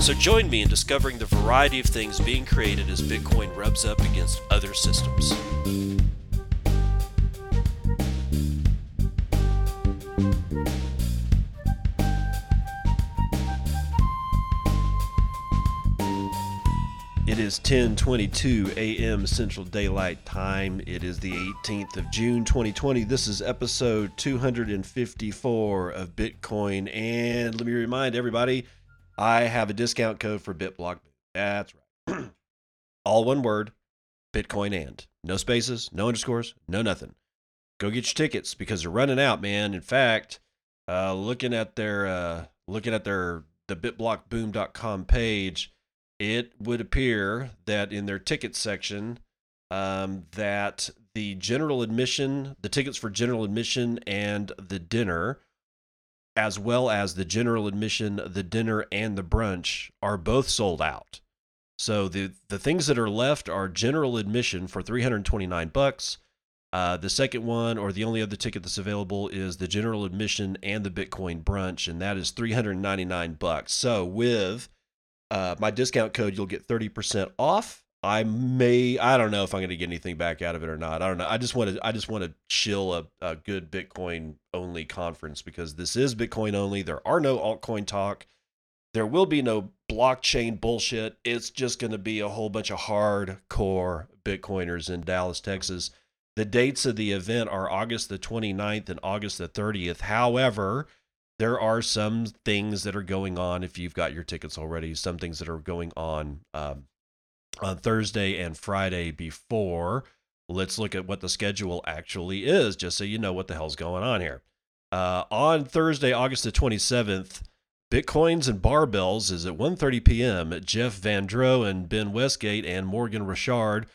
So join me in discovering the variety of things being created as Bitcoin rubs up against other systems. It is 10:22 a.m. Central Daylight Time. It is the 18th of June 2020. This is episode 254 of Bitcoin and let me remind everybody I have a discount code for BitBlock. That's right. All one word, Bitcoin and. No spaces, no underscores, no nothing. Go get your tickets because they're running out, man. In fact, uh, looking at their uh, looking at their the bitblockboom.com page, it would appear that in their ticket section um, that the general admission, the tickets for general admission and the dinner, as well as the general admission, the dinner, and the brunch are both sold out. So the the things that are left are general admission for 329 bucks. Uh, the second one, or the only other ticket that's available, is the general admission and the Bitcoin brunch, and that is 399 bucks. So with uh, my discount code, you'll get 30% off. I may, I don't know if I'm going to get anything back out of it or not. I don't know. I just want to, I just want to chill a, a good Bitcoin only conference because this is Bitcoin only. There are no altcoin talk. There will be no blockchain bullshit. It's just going to be a whole bunch of hardcore Bitcoiners in Dallas, Texas. The dates of the event are August the 29th and August the 30th. However, there are some things that are going on if you've got your tickets already, some things that are going on um, on Thursday and Friday before. Let's look at what the schedule actually is, just so you know what the hell's going on here. Uh, on Thursday, August the 27th, Bitcoins and Barbells is at 1:30 p.m. Jeff Van Drew and Ben Westgate and Morgan Richard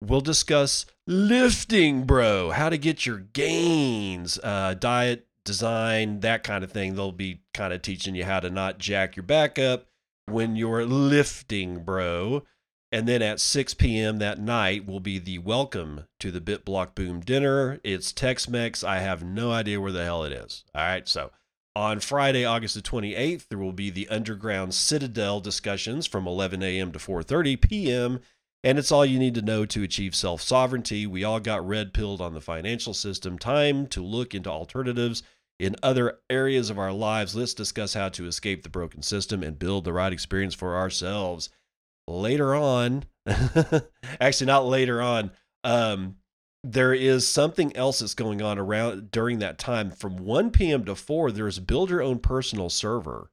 will discuss lifting, bro, how to get your gains, uh, diet, design, that kind of thing. They'll be kind of teaching you how to not jack your back up when you're lifting, bro. And then at 6 p.m. that night will be the welcome to the BitBlock Boom dinner. It's Tex Mex. I have no idea where the hell it is. All right. So on Friday, August the 28th, there will be the Underground Citadel discussions from 11 a.m. to 4:30 p.m. And it's all you need to know to achieve self sovereignty. We all got red pilled on the financial system. Time to look into alternatives in other areas of our lives. Let's discuss how to escape the broken system and build the right experience for ourselves later on, actually not later on, um, there is something else that's going on around during that time from 1 p.m. to 4 there's build your own personal server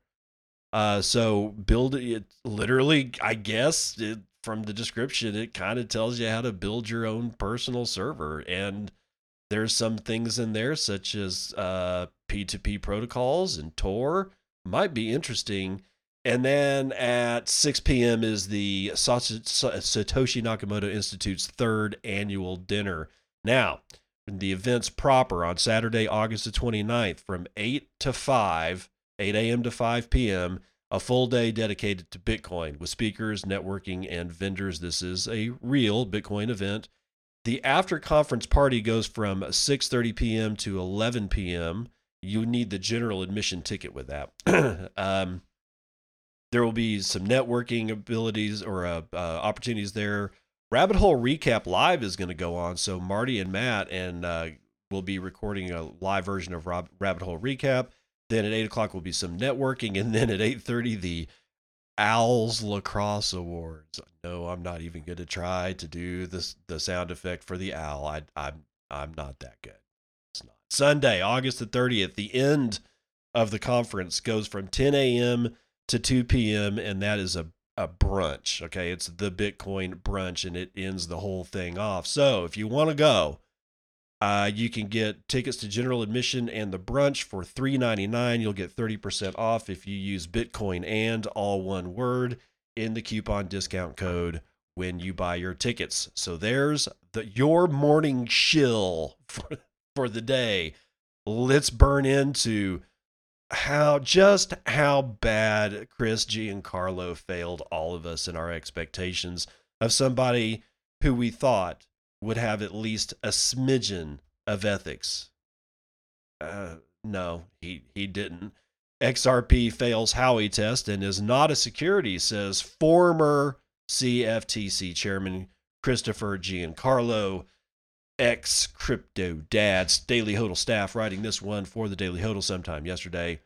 uh so build it literally i guess it, from the description it kind of tells you how to build your own personal server and there's some things in there such as uh p2p protocols and tor might be interesting and then at 6 p.m. is the Satoshi Nakamoto Institute's third annual dinner. Now, the event's proper on Saturday, August the 29th from 8 to 5, 8 a.m. to 5 p.m., a full day dedicated to Bitcoin with speakers, networking, and vendors. This is a real Bitcoin event. The after conference party goes from 6:30 p.m. to 11 p.m. You need the general admission ticket with that. um, there will be some networking abilities or uh, uh, opportunities there. Rabbit Hole Recap Live is going to go on. So Marty and Matt and uh, will be recording a live version of Rob- Rabbit Hole Recap. Then at eight o'clock will be some networking, and then at eight thirty the Owls Lacrosse Awards. No, I'm not even going to try to do this the sound effect for the owl. I, I'm I'm not that good. It's not Sunday, August the thirtieth. The end of the conference goes from 10 a.m to 2 p.m. and that is a a brunch. Okay, it's the Bitcoin brunch, and it ends the whole thing off. So if you want to go, uh, you can get tickets to general admission and the brunch for $3.99. You'll get 30% off if you use Bitcoin and all one word in the coupon discount code when you buy your tickets. So there's the your morning shill for, for the day. Let's burn into how just how bad Chris Giancarlo failed all of us in our expectations of somebody who we thought would have at least a smidgen of ethics. Uh, no, he he didn't. XRP fails Howey test and is not a security, says former CFTC chairman Christopher Giancarlo, ex crypto dads, Daily Hodl staff, writing this one for the Daily Hodl sometime yesterday.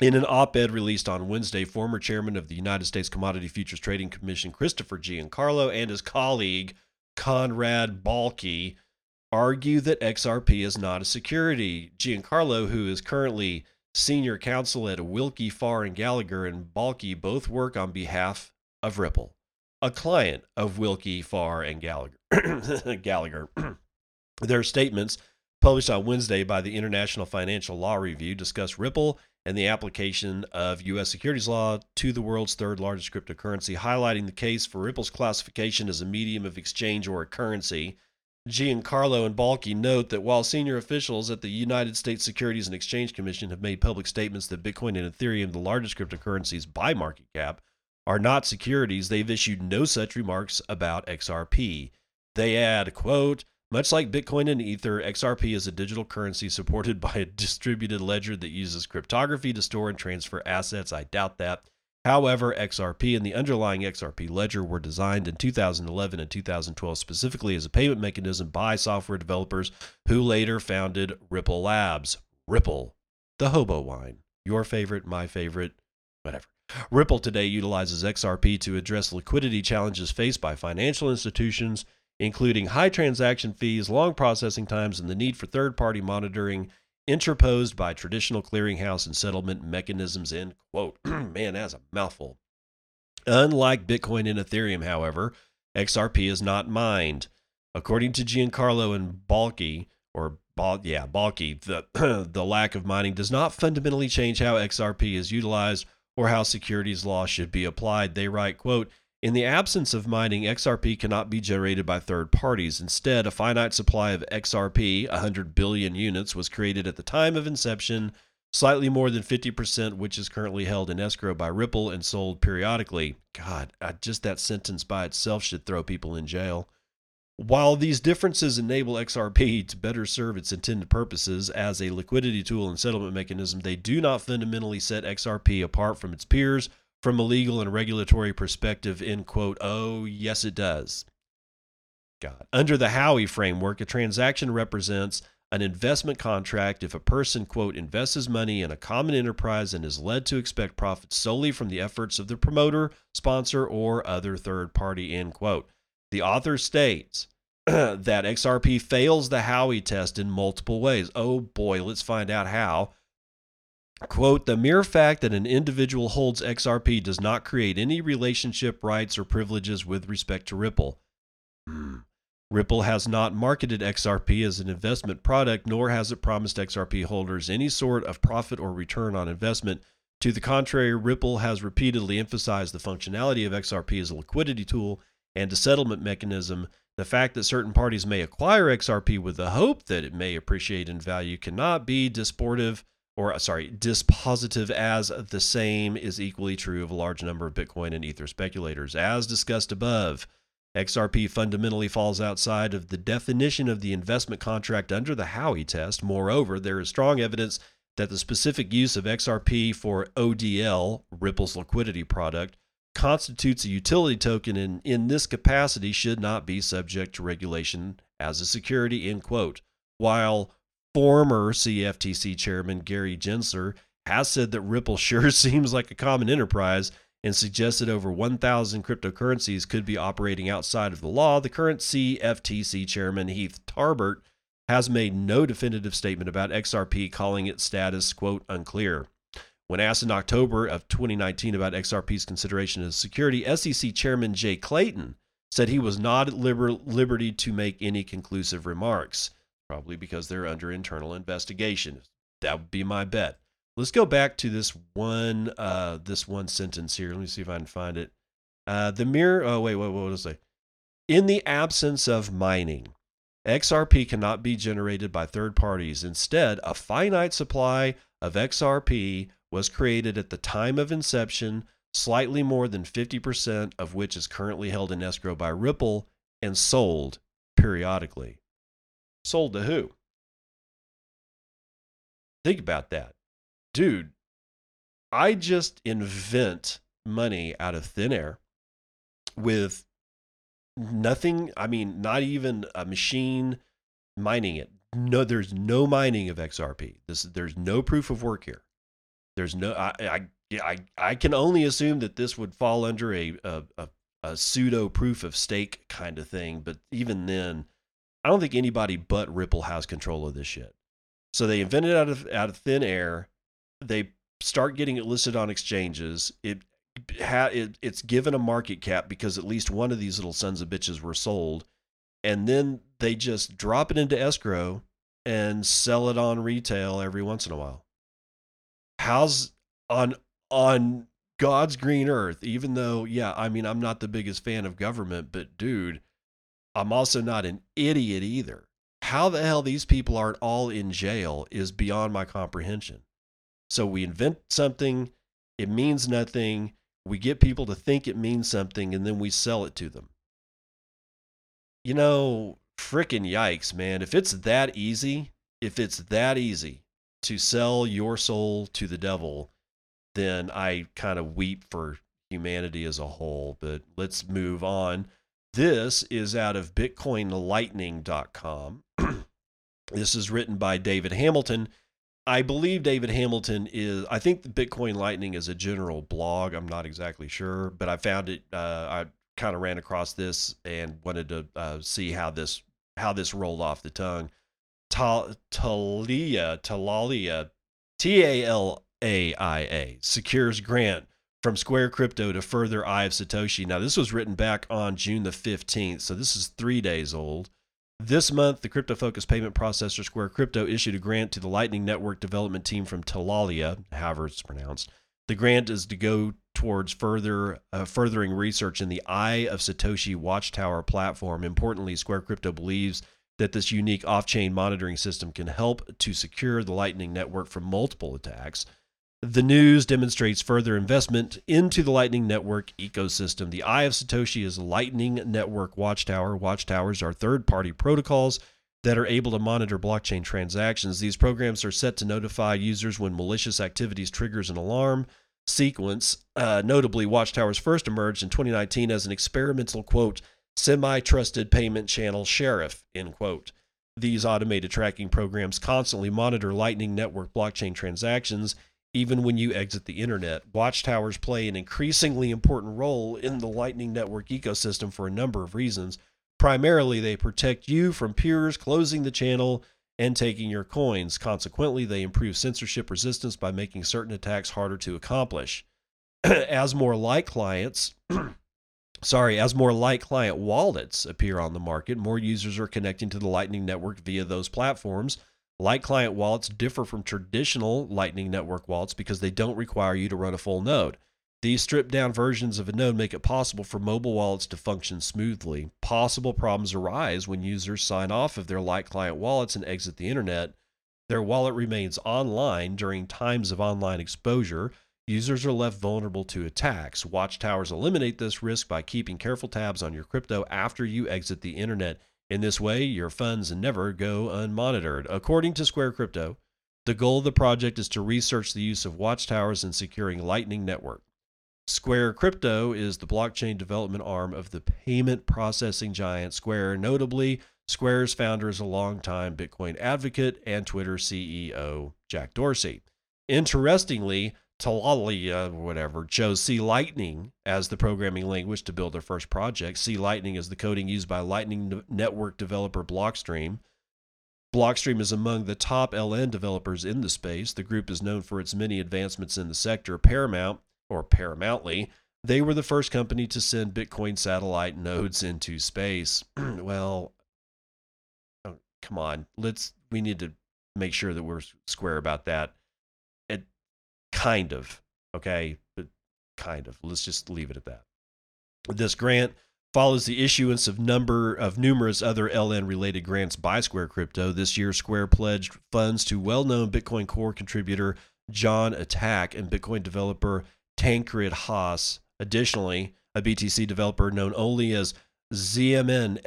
In an op ed released on Wednesday, former chairman of the United States Commodity Futures Trading Commission, Christopher Giancarlo, and his colleague, Conrad Bahlke, argue that XRP is not a security. Giancarlo, who is currently senior counsel at Willkie Farr and Gallagher, and Bahlke both work on behalf of Ripple, a client of Willkie Farr and Gallagher. Gallagher. Their statements, published on Wednesday by the International Financial Law Review, discuss Ripple and the application of U.S. securities law to the world's third largest cryptocurrency, highlighting the case for Ripple's classification as a medium of exchange or a currency Giancarlo and Bahlke note that while senior officials at the United States Securities and Exchange Commission have made public statements that Bitcoin and Ethereum, the largest cryptocurrencies by market cap, are not securities, they've issued no such remarks about XRP. They add, quote, much like Bitcoin and Ether, XRP is a digital currency supported by a distributed ledger that uses cryptography to store and transfer assets. I doubt that. However, XRP and the underlying XRP ledger were designed in 2011 and 2012 specifically as a payment mechanism by software developers who later founded Ripple Labs. Ripple, the hobo wine. Your favorite, my favorite, whatever. Ripple today utilizes XRP to address liquidity challenges faced by financial institutions, including high transaction fees, long processing times, and the need for third party monitoring interposed by traditional clearinghouse and settlement mechanisms, end quote. Man, that's a mouthful. Unlike Bitcoin and Ethereum, however, XRP is not mined. According to Giancarlo and Bahlke, or yeah, Bahlke, the, the lack of mining does not fundamentally change how XRP is utilized or how securities law should be applied. They write, quote, in the absence of mining, XRP cannot be generated by third parties. Instead, a finite supply of XRP, 100 billion units, was created at the time of inception, slightly more than 50%, which is currently held in escrow by Ripple and sold periodically. God, I, just that sentence by itself should throw people in jail. While these differences enable XRP to better serve its intended purposes as a liquidity tool and settlement mechanism, they do not fundamentally set XRP apart from its peers from a legal and regulatory perspective, end quote. Oh, yes, it does. God. Under the Howey framework, a transaction represents an investment contract if a person, quote, invests his money in a common enterprise and is led to expect profits solely from the efforts of the promoter, sponsor, or other third party, end quote. The author states that XRP fails the Howey test in multiple ways. Oh boy, let's find out how. Quote, the mere fact that an individual holds XRP does not create any relationship rights or privileges with respect to Ripple. Hmm. Ripple has not marketed XRP as an investment product, nor has it promised XRP holders any sort of profit or return on investment. To the contrary, Ripple has repeatedly emphasized the functionality of XRP as a liquidity tool and a settlement mechanism. The fact that certain parties may acquire XRP with the hope that it may appreciate in value cannot be disportive or uh, sorry, dispositive as the same is equally true of a large number of Bitcoin and Ether speculators. As discussed above, XRP fundamentally falls outside of the definition of the investment contract under the Howey test. Moreover, there is strong evidence that the specific use of XRP for ODL, Ripple's liquidity product, constitutes a utility token and in this capacity should not be subject to regulation as a security, end quote. While former CFTC chairman Gary Gensler has said that Ripple sure seems like a common enterprise and suggested over 1,000 cryptocurrencies could be operating outside of the law. The current CFTC chairman, Heath Tarbert, has made no definitive statement about XRP, calling its status, quote, unclear. When asked in October of 2019 about XRP's consideration as security, SEC Chairman Jay Clayton said he was not at liber- liberty to make any conclusive remarks probably because they're under internal investigation. That would be my bet. Let's go back to this one uh, this one sentence here. Let me see if I can find it. Uh, the mere, oh, wait, wait, what was I? In the absence of mining, XRP cannot be generated by third parties. Instead, a finite supply of XRP was created at the time of inception, slightly more than 50% of which is currently held in escrow by Ripple and sold periodically. Sold to who? Think about that. Dude, I just invent money out of thin air with nothing, I mean, not even a machine mining it. No, there's no mining of XRP. This there's no proof of work here. There's no I I I, I can only assume that this would fall under a, a, a, a pseudo proof of stake kind of thing, but even then, I don't think anybody but Ripple has control of this shit. So they invent it out of out of thin air. They start getting it listed on exchanges. It, ha, it it's given a market cap because at least one of these little sons of bitches were sold, and then they just drop it into escrow and sell it on retail every once in a while. How's on on God's green earth? Even though, yeah, I mean, I'm not the biggest fan of government, but dude, I'm also not an idiot either. How the hell these people aren't all in jail is beyond my comprehension. So we invent something, it means nothing. We get people to think it means something, and then we sell it to them. You know, freaking yikes, man. If it's that easy, if it's that easy to sell your soul to the devil, then I kind of weep for humanity as a whole. But let's move on. This is out of BitcoinLightning.com. this is written by David Hamilton. I believe David Hamilton is, I think Bitcoin Lightning is a general blog. I'm not exactly sure, but I found it, uh, I kind of ran across this and wanted to uh, see how this how this rolled off the tongue. Talia, Talalia, T A L A I A, secures grant from Square Crypto to further Eye of Satoshi. Now, this was written back on June the 15th, so this is three days old. This month, the crypto focused payment processor Square Crypto issued a grant to the Lightning Network development team from Talalia, however it's pronounced. The grant is to go towards further uh, furthering research in the Eye of Satoshi Watchtower platform. Importantly, Square Crypto believes that this unique off-chain monitoring system can help to secure the Lightning Network from multiple attacks. The news demonstrates further investment into the Lightning Network ecosystem. The Eye of Satoshi is Lightning Network watchtower. Watchtowers are third party protocols that are able to monitor blockchain transactions. These programs are set to notify users when malicious activities triggers an alarm sequence. Uh, notably, Watchtowers first emerged in 2019 as an experimental quote semi-trusted payment channel sheriff end quote. These automated tracking programs constantly monitor Lightning Network blockchain transactions even when you exit the internet. Watchtowers play an increasingly important role in the Lightning Network ecosystem for a number of reasons. Primarily, they protect you from peers closing the channel and taking your coins. Consequently, they improve censorship resistance by making certain attacks harder to accomplish. as more light clients, sorry, as more light client wallets appear on the market, more users are connecting to the Lightning Network via those platforms Light client wallets differ from traditional Lightning Network wallets because they don't require you to run a full node. These stripped down versions of a node make it possible for mobile wallets to function smoothly. Possible problems arise when users sign off of their Light client wallets and exit the internet. Their wallet remains online during times of online exposure. Users are left vulnerable to attacks. Watchtowers eliminate this risk by keeping careful tabs on your crypto after you exit the internet in this way, your funds never go unmonitored. According to Square Crypto, the goal of the project is to research the use of watchtowers in securing Lightning Network. Square Crypto is the blockchain development arm of the payment processing giant Square. Notably, Square's founder is a longtime Bitcoin advocate and Twitter CEO Jack Dorsey. Interestingly, Talalia, whatever, chose C Lightning as the programming language to build their first project. C Lightning is the coding used by Lightning Network developer Blockstream. Blockstream is among the top LN developers in the space. The group is known for its many advancements in the sector. Paramount, or paramountly, they were the first company to send Bitcoin satellite nodes into space. well, oh, come on, let's we need to make sure that we're square about that kind of okay but kind of let's just leave it at that This grant follows the issuance of number of numerous other LN related grants by Square Crypto. This year, Square pledged funds to well-known Bitcoin Core contributor Jon Atack and Bitcoin developer Tancred Haas. Additionally, a BTC developer known only as ZmnSCPxj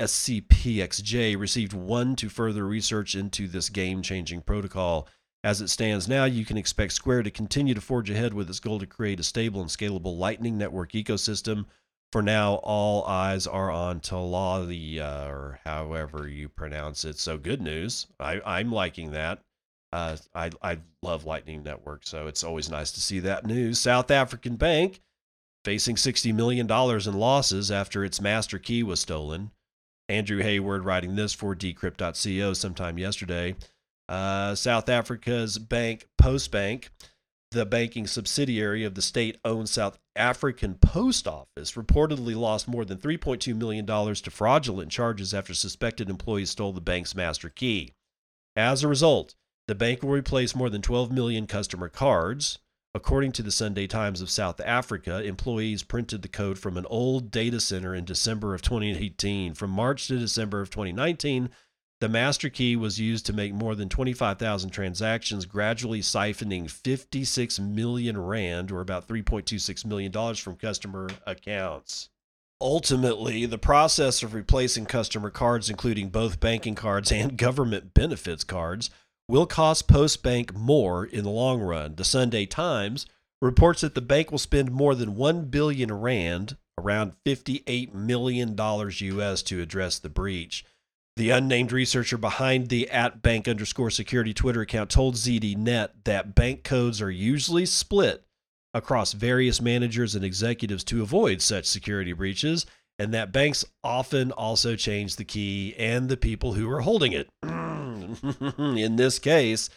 received one to further research into this game-changing protocol. As it stands now, you can expect Square to continue to forge ahead with its goal to create a stable and scalable Lightning Network ecosystem for now, all eyes are on Talalia, or however you pronounce it. So good news. I, I'm liking that. Uh, I, I love Lightning Network, so it's always nice to see that news. South African Bank facing $60 million in losses after its master key was stolen. Andrew Hayward writing this for decrypt.co sometime yesterday. Uh, South Africa's bank, Postbank, the banking subsidiary of the state owned South African Post Office, reportedly lost more than $3.2 million to fraudulent charges after suspected employees stole the bank's master key. As a result, the bank will replace more than 12 million customer cards. According to the Sunday Times of South Africa, employees printed the code from an old data center in December of 2018. From March to December of 2019, the master key was used to make more than 25,000 transactions, gradually siphoning 56 million rand, or about $3.26 million, from customer accounts. Ultimately, the process of replacing customer cards, including both banking cards and government benefits cards, will cost Postbank more in the long run. The Sunday Times reports that the bank will spend more than 1 billion rand, around 58 million dollars US to address the breach. The unnamed researcher behind the at bank underscore security Twitter account told ZDNet that bank codes are usually split across various managers and executives to avoid such security breaches, and that banks often also change the key and the people who are holding it. In this case,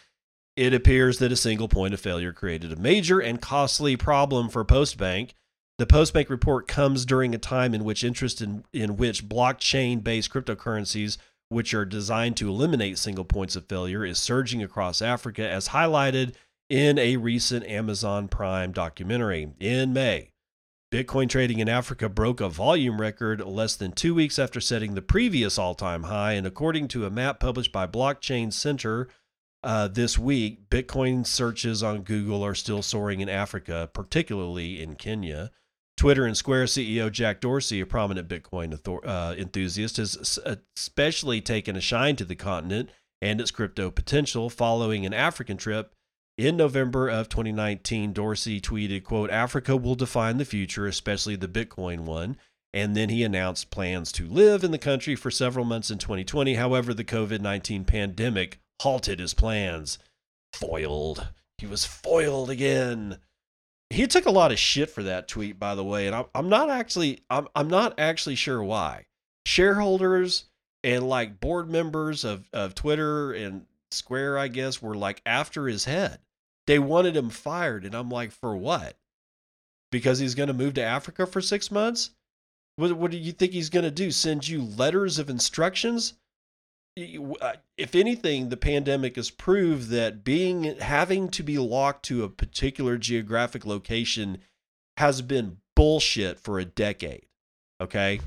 it appears that a single point of failure created a major and costly problem for Postbank. The Postbank report comes during a time in which interest in, in which blockchain based cryptocurrencies, which are designed to eliminate single points of failure, is surging across Africa, as highlighted in a recent Amazon Prime documentary. In May, Bitcoin trading in Africa broke a volume record less than two weeks after setting the previous all time high. And according to a map published by Blockchain Center uh, this week, Bitcoin searches on Google are still soaring in Africa, particularly in Kenya. Twitter and Square CEO Jack Dorsey, a prominent Bitcoin uh, enthusiast, has especially taken a shine to the continent and its crypto potential following an African trip. In November of 2019, Dorsey tweeted, quote, Africa will define the future, especially the Bitcoin one. And then he announced plans to live in the country for several months in 2020. However, the COVID 19 pandemic halted his plans. Foiled. He was foiled again he took a lot of shit for that tweet, by the way, and I'm, I'm not actually I'm I'm not actually sure why. Shareholders and like board members of of Twitter and Square, I guess, were like after his head. They wanted him fired, and I'm like, for what? Because he's going to move to Africa for six months. What what do you think he's going to do? Send you letters of instructions? Uh, if anything, the pandemic has proved that being having to be locked to a particular geographic location has been bullshit for a decade. Okay.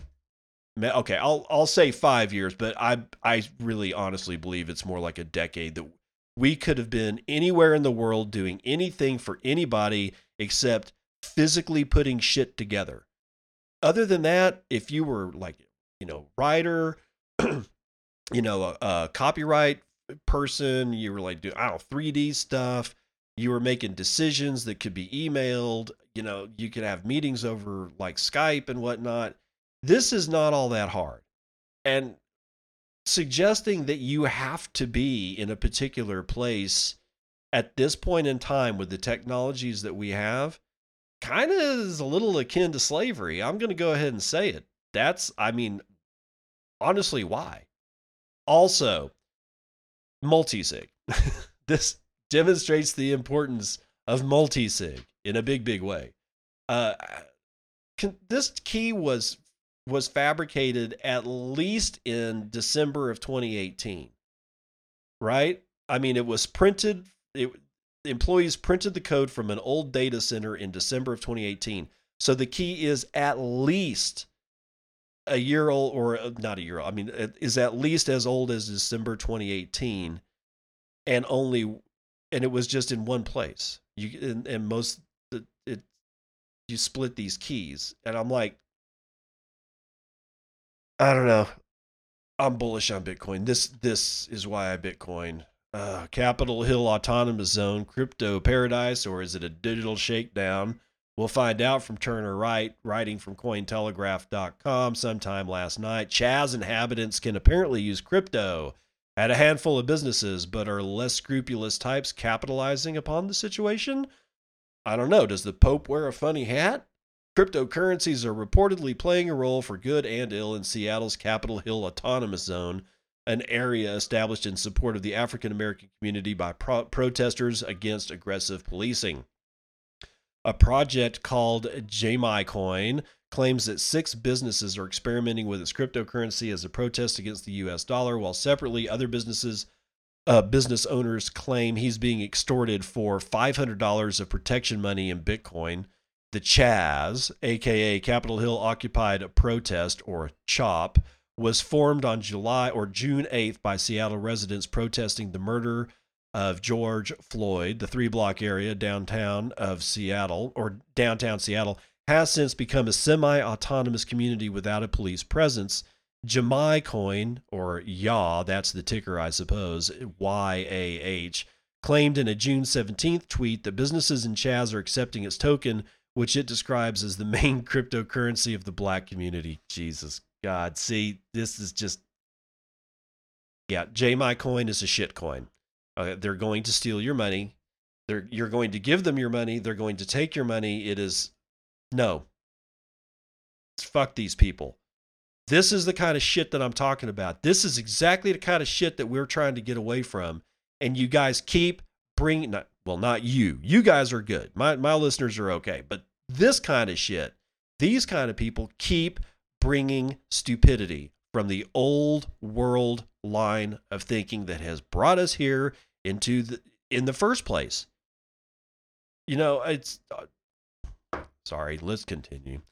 Okay, I'll I'll say five years, but I I really honestly believe it's more like a decade that we could have been anywhere in the world doing anything for anybody except physically putting shit together. Other than that, if you were like, you know, writer, you know, a, a copyright person, you were like doing, I don't know, 3D stuff. You were making decisions that could be emailed. You know, you could have meetings over like Skype and whatnot. This is not all that hard. And suggesting that you have to be in a particular place at this point in time with the technologies that we have kind of is a little akin to slavery. I'm going to go ahead and say it. That's, I mean, honestly, why? Also, multisig. this demonstrates the importance of multisig in a big, big way. Uh, this key was was fabricated at least in December of 2018. Right? I mean, it was printed. It, employees printed the code from an old data center in December of 2018. So the key is at least a year old or uh, not a year old. I mean, it is at least as old as December 2018, and only, and it was just in one place. You and, and most it, it you split these keys, and I'm like, I don't know. I'm bullish on Bitcoin. This this is why I Bitcoin. Uh, Capitol Hill Autonomous Zone, crypto paradise, or is it a digital shakedown? We'll find out from Turner Wright, writing from Cointelegraph.com sometime last night. Chaz inhabitants can apparently use crypto at a handful of businesses, but are less scrupulous types capitalizing upon the situation? I don't know. Does the Pope wear a funny hat? Cryptocurrencies are reportedly playing a role for good and ill in Seattle's Capitol Hill Autonomous Zone, an area established in support of the African American community by pro- protesters against aggressive policing. A project called Jamai Coin claims that six businesses are experimenting with its cryptocurrency as a protest against the US dollar, while separately other businesses uh, business owners claim he's being extorted for $500 of protection money in Bitcoin. The Chaz, aka Capitol Hill Occupied Protest or CHOP, was formed on July or June 8th by Seattle residents protesting the murder of George Floyd, the three block area downtown of Seattle or downtown Seattle, has since become a semi autonomous community without a police presence. Jamai Coin, or YAH, that's the ticker, I suppose, Y A H, claimed in a June 17th tweet that businesses in Chaz are accepting its token, which it describes as the main cryptocurrency of the black community. Jesus God. See, this is just. Yeah, JMI coin is a shit coin. Uh, they're going to steal your money. They're, you're going to give them your money. They're going to take your money. It is no. Fuck these people. This is the kind of shit that I'm talking about. This is exactly the kind of shit that we're trying to get away from. And you guys keep bringing, not, well, not you. You guys are good. My, my listeners are okay. But this kind of shit, these kind of people keep bringing stupidity from the old world line of thinking that has brought us here into the in the first place. You know, it's uh, sorry, let's continue.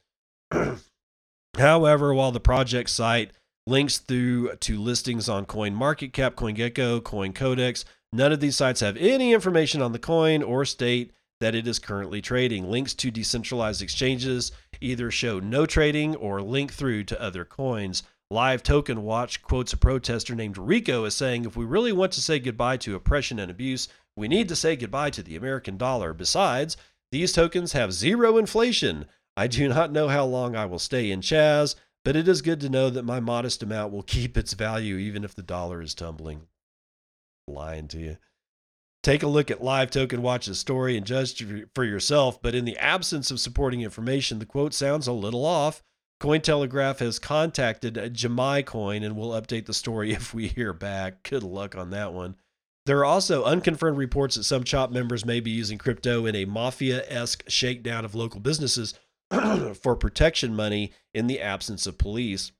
However, while the project site links through to listings on CoinMarketCap, CoinGecko, CoinCodex, none of these sites have any information on the coin or state that it is currently trading. Links to decentralized exchanges either show no trading or link through to other coins. Live Token Watch quotes a protester named Rico as saying, If we really want to say goodbye to oppression and abuse, we need to say goodbye to the American dollar. Besides, these tokens have zero inflation. I do not know how long I will stay in Chaz, but it is good to know that my modest amount will keep its value even if the dollar is tumbling. Lying to you. Take a look at Live Token Watch's story and judge for yourself, but in the absence of supporting information, the quote sounds a little off. Cointelegraph has contacted Jamai Coin and will update the story if we hear back. Good luck on that one. There are also unconfirmed reports that some CHOP members may be using crypto in a mafia esque shakedown of local businesses for protection money in the absence of police.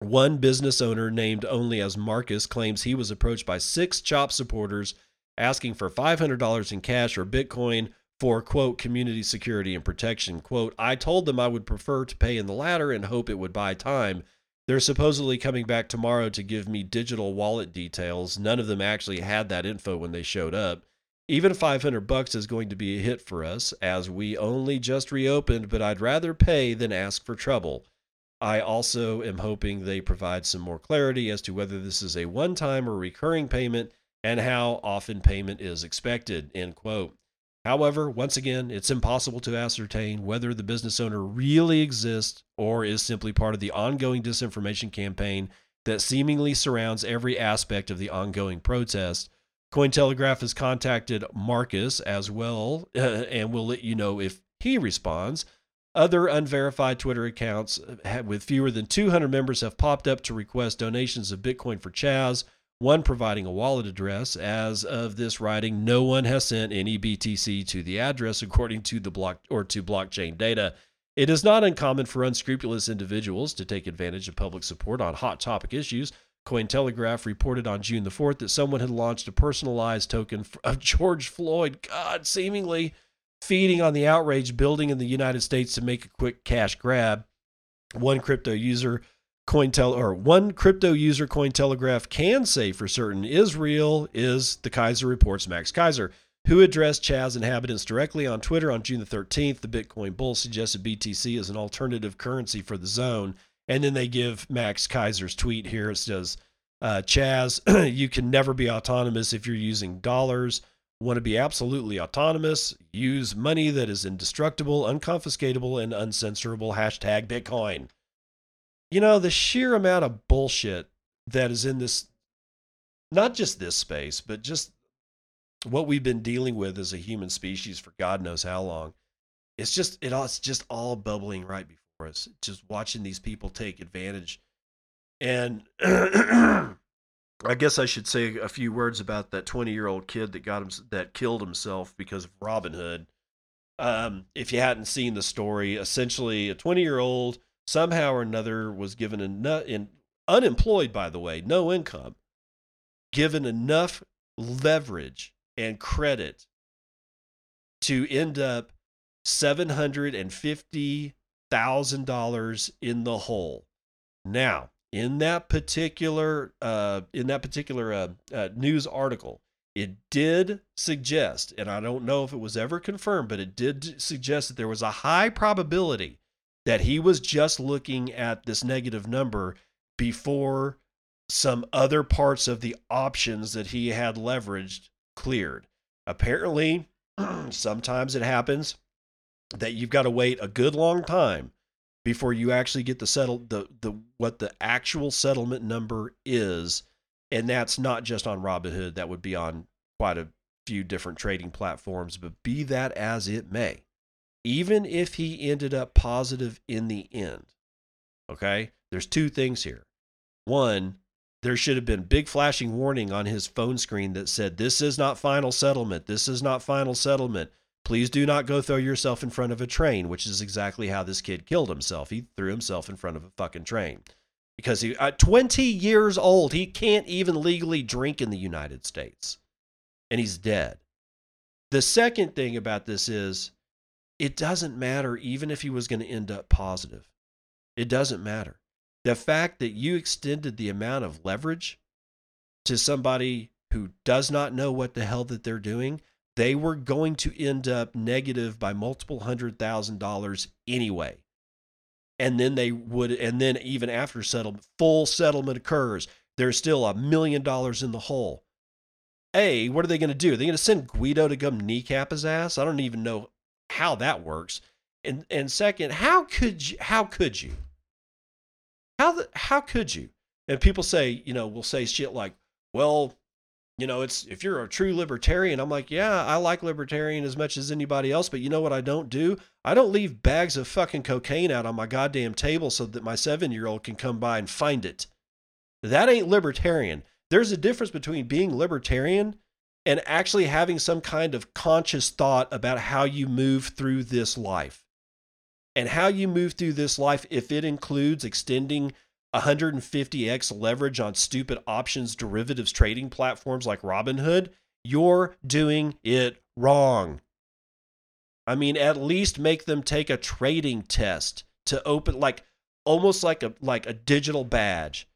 One business owner, named only as Marcus, claims he was approached by six CHOP supporters asking for $500 in cash or Bitcoin for, quote, community security and protection. Quote, I told them I would prefer to pay in the latter and hope it would buy time. They're supposedly coming back tomorrow to give me digital wallet details. None of them actually had that info when they showed up. Even 500 bucks is going to be a hit for us as we only just reopened, but I'd rather pay than ask for trouble. I also am hoping they provide some more clarity as to whether this is a one time or recurring payment and how often payment is expected, end quote. However, once again, it's impossible to ascertain whether the business owner really exists or is simply part of the ongoing disinformation campaign that seemingly surrounds every aspect of the ongoing protest. Cointelegraph has contacted Marcus as well uh, and will let you know if he responds. Other unverified Twitter accounts with fewer than 200 members have popped up to request donations of Bitcoin for Chaz one providing a wallet address. As of this writing, no one has sent any BTC to the address according to the block or to blockchain data. It is not uncommon for unscrupulous individuals to take advantage of public support on hot topic issues. Cointelegraph reported on June the 4th that someone had launched a personalized token of George Floyd, God, seemingly feeding on the outrage building in the United States to make a quick cash grab. One crypto user Cointel or one crypto user Cointelegraph can say for certain is real is the Keiser reports Max Keiser, who addressed Chaz inhabitants directly on Twitter on June the 13th. The Bitcoin bull suggested BTC as an alternative currency for the zone. And then they give Max Keiser's tweet here. It says, uh, Chaz, you can never be autonomous if you're using dollars. Want to be absolutely autonomous? Use money that is indestructible, unconfiscatable, and uncensorable. Hashtag Bitcoin you know, the sheer amount of bullshit that is in this, not just this space, but just what we've been dealing with as a human species for God knows how long. It's just it all, it's just all bubbling right before us. Just watching these people take advantage. And I guess I should say a few words about that 20 year old kid that got him that killed himself because of Robinhood. Um, if you hadn't seen the story, essentially a 20 year old somehow or another was given enough unemployed by the way no income given enough leverage and credit to end up $750,000 in the hole. Now in that particular uh, in that particular uh, uh, news article it did suggest and i don't know if it was ever confirmed but it did suggest that there was a high probability that he was just looking at this negative number before some other parts of the options that he had leveraged cleared. Apparently, sometimes it happens that you've got to wait a good long time before you actually get the settle the the what the actual settlement number is and that's not just on Robinhood that would be on quite a few different trading platforms but be that as it may even if he ended up positive in the end, okay, there's two things here. One, there should have been big flashing warning on his phone screen that said, This is not final settlement. This is not final settlement. Please do not go throw yourself in front of a train, which is exactly how this kid killed himself. He threw himself in front of a fucking train because he, at 20 years old, he can't even legally drink in the United States and he's dead. The second thing about this is it doesn't matter even if he was going to end up positive. It doesn't matter. The fact that you extended the amount of leverage to somebody who does not know what the hell that they're doing, they were going to end up negative by multiple hundred thousand dollars anyway. And then they would, and then even after settlement, full settlement occurs, there's still a million dollars in the hole. A, what are they going to do? Are they going to send Guido to come kneecap his ass? I don't even know how that works. And and second, how could you how could you? How the, how could you? And people say, you know, will say shit like, well, you know, it's if you're a true libertarian, I'm like, yeah, I like libertarian as much as anybody else, but you know what I don't do? I don't leave bags of fucking cocaine out on my goddamn table so that my 7-year-old can come by and find it. That ain't libertarian. There's a difference between being libertarian and actually having some kind of conscious thought about how you move through this life. And how you move through this life, if it includes extending 150x leverage on stupid options derivatives trading platforms like Robinhood, you're doing it wrong. I mean, at least make them take a trading test to open like almost like a like a digital badge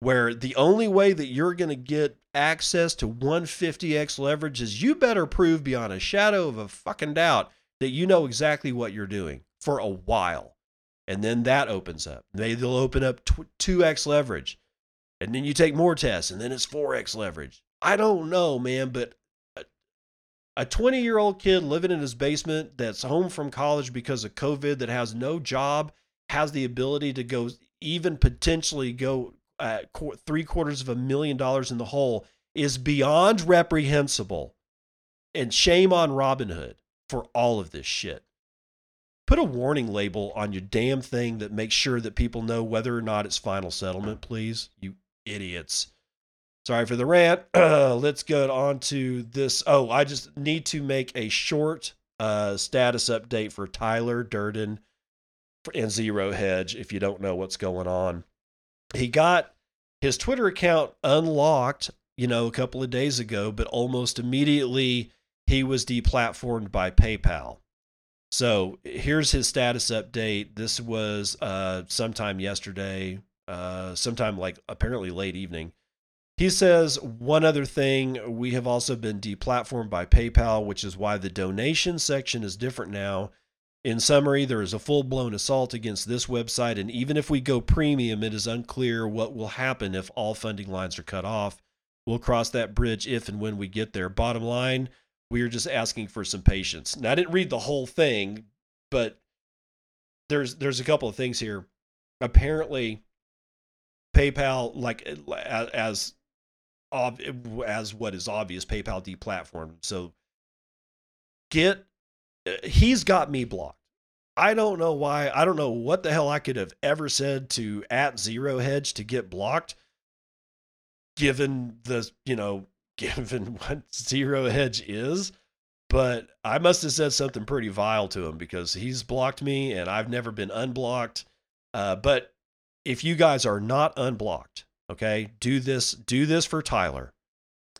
where the only way that you're going to get access to 150x leverage is you better prove beyond a shadow of a fucking doubt that you know exactly what you're doing for a while. And then that opens up. Maybe they'll open up 2x leverage. And then you take more tests and then it's 4x leverage. I don't know, man, but a 20 year old kid living in his basement that's home from college because of COVID that has no job has the ability to go even potentially go uh, three quarters of a million dollars in the hole is beyond reprehensible. And shame on Robinhood for all of this shit. Put a warning label on your damn thing that makes sure that people know whether or not it's final settlement, please. You idiots. Sorry for the rant. let's go on to this. Oh, I just need to make a short uh, status update for Tyler Durden and Zero Hedge if you don't know what's going on he got his Twitter account unlocked, you know, a couple of days ago, but almost immediately he was deplatformed by PayPal. So here's his status update. This was uh, sometime yesterday. uh, sometime like apparently late evening. He says one other thing we have also been deplatformed by PayPal, which is why the donation section is different now. In summary, there is a full blown assault against this website, and even if we go premium, it is unclear what will happen if all funding lines are cut off. We'll cross that bridge if and when we get there. Bottom line, we are just asking for some patience. Now, I didn't read the whole thing, but there's there's a couple of things here. Apparently, PayPal, like as as what is obvious, PayPal deplatformed. So get he's got me blocked. I don't know why. I don't know what the hell I could have ever said to at zero hedge to get blocked, given the you know given what zero hedge is. But I must have said something pretty vile to him because he's blocked me and I've never been unblocked. Uh, but if you guys are not unblocked, Okay, do this. Do this for Tyler.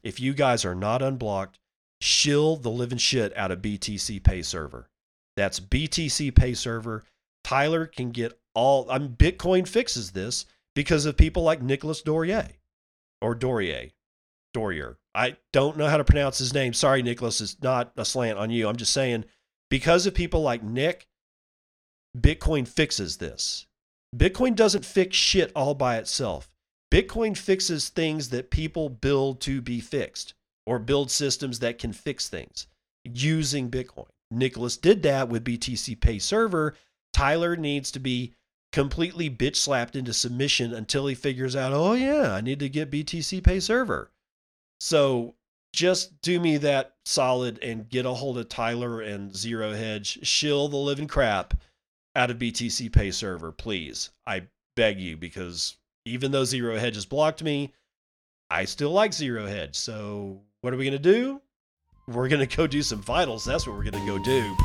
If you guys are not unblocked, shill the living shit out of BTC Pay Server. That's BTC Pay Server. Tyler can get all. I mean, Bitcoin fixes this because of people like Nicolas Dorier or Dorier, Dorier. I don't know how to pronounce his name. Sorry, Nicolas. It's not a slant on you. I'm just saying because of people like Nick, Bitcoin fixes this. Bitcoin doesn't fix shit all by itself. Bitcoin fixes things that people build to be fixed or build systems that can fix things using Bitcoin. Nicolas did that with BTC Pay Server. Tyler needs to be completely bitch slapped into submission until he figures out, oh, yeah, I need to get BTC Pay Server. So just do me that solid and get a hold of Tyler and Zero Hedge. Shill the living crap out of BTC Pay Server, please. I beg you because even though Zero Hedge has blocked me, I still like Zero Hedge. So what are we going to do? We're going to go do some vitals. That's what we're going to go do.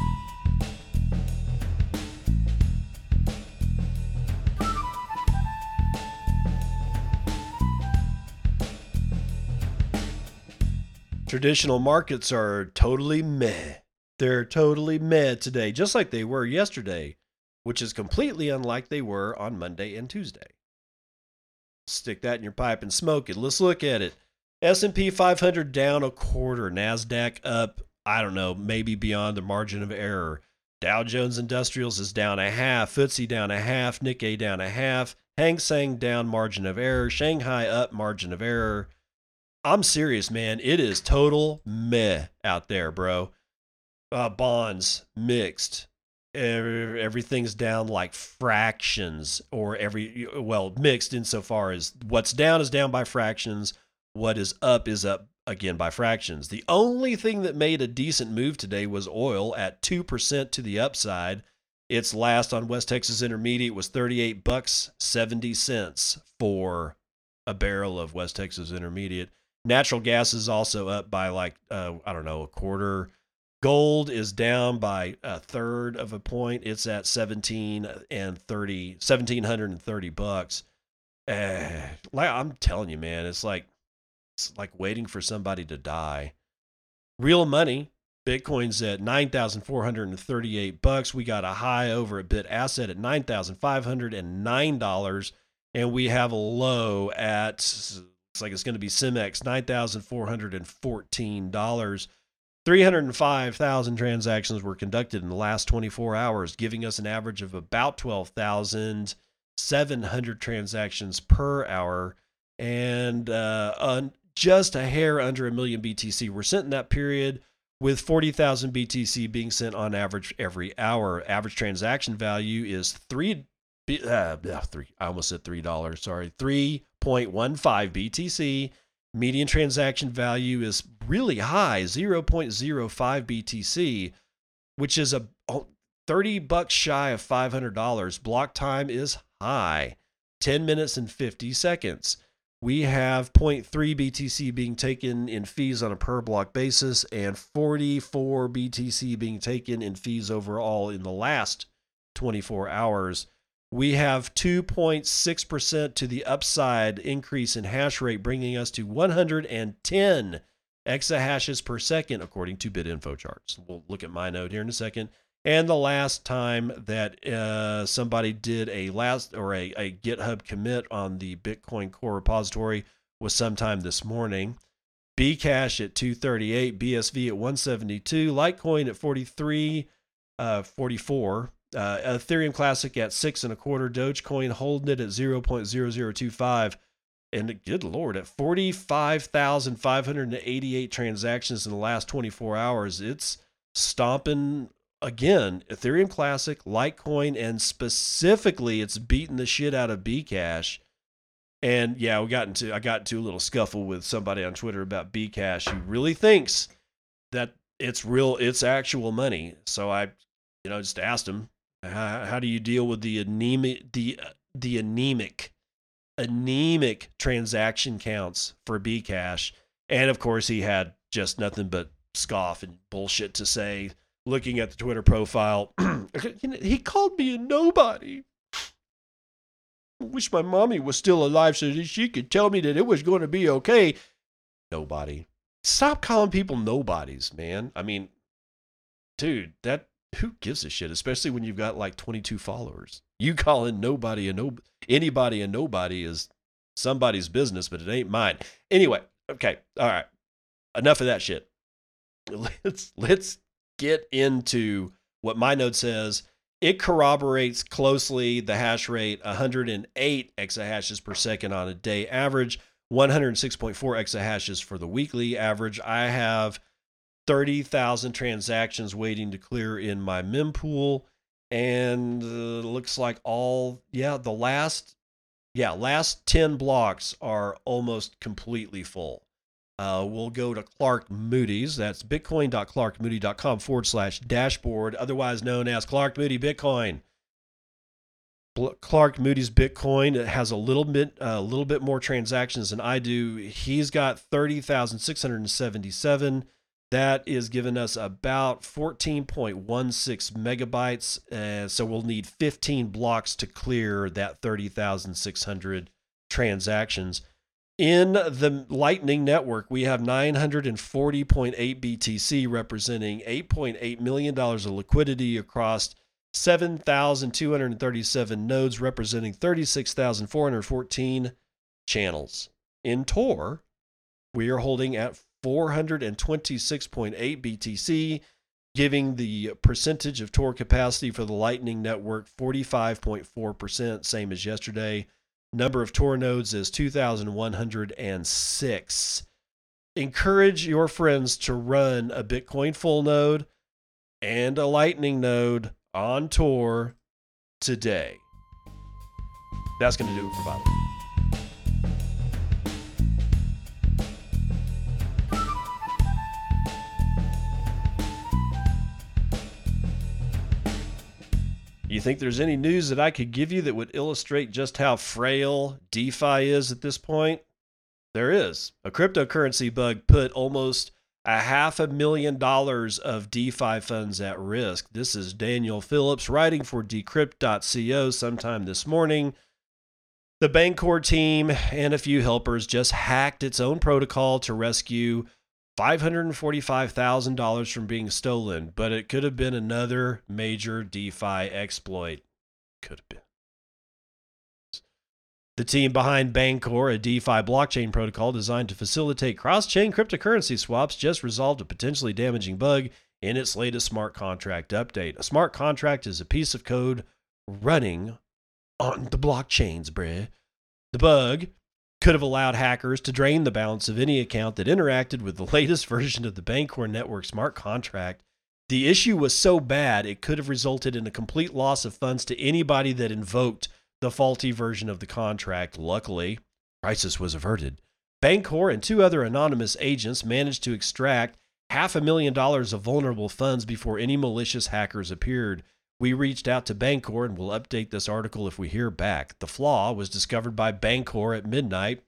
Traditional markets are totally meh. They're totally meh today, just like they were yesterday, which is completely unlike they were on Monday and Tuesday stick that in your pipe and smoke it. Let's look at it. S&P 500 down a quarter, Nasdaq up, I don't know, maybe beyond the margin of error. Dow Jones Industrials is down a half, FTSE down a half, Nikkei down a half, Hang Seng down margin of error, Shanghai up margin of error. I'm serious, man. It is total meh out there, bro. Uh, bonds mixed everything's down like fractions or every well mixed insofar as what's down is down by fractions what is up is up again by fractions the only thing that made a decent move today was oil at 2% to the upside its last on west texas intermediate was 38 bucks 70 cents for a barrel of west texas intermediate natural gas is also up by like uh, i don't know a quarter Gold is down by a third of a point. It's at 17 and 30, 1730 bucks. Eh, like I'm telling you, man, it's like it's like waiting for somebody to die. Real money, Bitcoin's at 9,438 bucks. We got a high over a bit asset at $9,509 and we have a low at like it's going to be Simex $9,414. 305,000 transactions were conducted in the last 24 hours, giving us an average of about 12,700 transactions per hour and uh, just a hair under a million BTC were sent in that period, with 40,000 BTC being sent on average every hour. Average transaction value is three. Uh, three. I almost said three dollars. Sorry, three point one five BTC Median transaction value is really high, 0.05 BTC, which is a 30 bucks shy of $500. Block time is high, 10 minutes and 50 seconds. We have 0.3 BTC being taken in fees on a per block basis and 44 BTC being taken in fees overall in the last 24 hours we have 2.6% to the upside increase in hash rate, bringing us to 110 exahashes per second, according to BitInfo charts. We'll look at my node here in a second. And the last time that uh, somebody did a last or a, a GitHub commit on the Bitcoin Core repository was sometime this morning. Bcash at 238, BSV at 172, Litecoin at 43, uh, 44, uh, Ethereum Classic at six and a quarter, Dogecoin holding it at 0.0025. And good lord, at 45,588 transactions in the last 24 hours, it's stomping again. Ethereum Classic, Litecoin, and specifically, it's beating the shit out of Bcash. And yeah, we got into I got into a little scuffle with somebody on Twitter about Bcash who really thinks that it's real, it's actual money. So I, you know, just asked him, how, how do you deal with the anemic, the the anemic, anemic transaction counts for Bcash? And of course, he had just nothing but scoff and bullshit to say. Looking at the Twitter profile, he called me a nobody wish my mommy was still alive so that she could tell me that it was going to be okay. Nobody. Stop calling people nobodies, man. I mean, dude, that who gives a shit, especially when you've got like 22 followers. You calling nobody a no anybody a nobody is somebody's business, but it ain't mine. Anyway, okay. All right. Enough of that shit. Let's let's get into what my note says it corroborates closely the hash rate 108 exahashes per second on a day average, 106.4 exahashes for the weekly average. I have 30,000 transactions waiting to clear in my mempool. And uh, looks like all, yeah, the last, yeah, last 10 blocks are almost completely full. Uh, we'll go to Clark Moody's. That's bitcoin.clarkmoody.com forward slash dashboard, otherwise known as Clark Moody Bitcoin. Clark Moody's Bitcoin has a little bit a uh, little bit more transactions than I do. He's got 30,677. That is giving us about 14.16 megabytes. Uh, so we'll need 15 blocks to clear that 30,600 transactions. In the Lightning Network, we have 940.8 BTC, representing $8.8 million of liquidity across 7,237 nodes, representing 36,414 channels. In Tor, we are holding at 426.8 BTC, giving the percentage of Tor capacity for the Lightning Network 45.4%, same as yesterday. Number of Tor nodes is 2,106. Encourage your friends to run a Bitcoin full node and a Lightning node on Tor today. That's going to do it for Violet. You think there's any news that I could give you that would illustrate just how frail DeFi is at this point? There is. A cryptocurrency bug put almost a half a million dollars of DeFi funds at risk. This is Daniel Phillips writing for decrypt.co sometime this morning. The Bancor team and a few helpers just hacked its own protocol to rescue $545,000 from being stolen, but it could have been another major DeFi exploit. Could have been. The team behind Bancor, a DeFi blockchain protocol designed to facilitate cross chain cryptocurrency swaps, just resolved a potentially damaging bug in its latest smart contract update. A smart contract is a piece of code running on the blockchains, bruh. The bug could have allowed hackers to drain the balance of any account that interacted with the latest version of the Bancor Network smart contract. The issue was so bad, it could have resulted in a complete loss of funds to anybody that invoked the faulty version of the contract. Luckily, crisis was averted. Bancor and two other anonymous agents managed to extract half a million dollars of vulnerable funds before any malicious hackers appeared. We reached out to Bancor and will update this article if we hear back. The flaw was discovered by Bancor at midnight,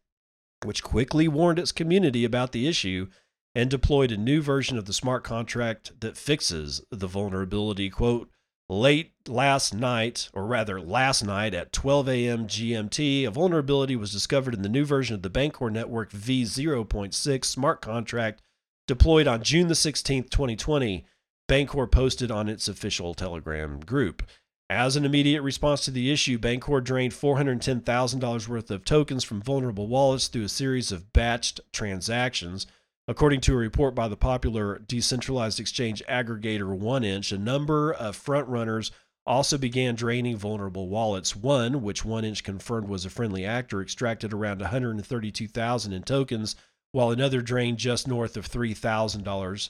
which quickly warned its community about the issue and deployed a new version of the smart contract that fixes the vulnerability. Quote, late last night, or rather last night at 12 a.m. GMT, a vulnerability was discovered in the new version of the Bancor Network v0.6 smart contract deployed on June the 16th, 2020. Bancor posted on its official Telegram group. As an immediate response to the issue, Bancor drained $410,000 worth of tokens from vulnerable wallets through a series of batched transactions. According to a report by the popular decentralized exchange aggregator 1inch, a number of frontrunners also began draining vulnerable wallets. One, which 1inch confirmed was a friendly actor, extracted around 132,000 in tokens, while another drained just north of $3,000.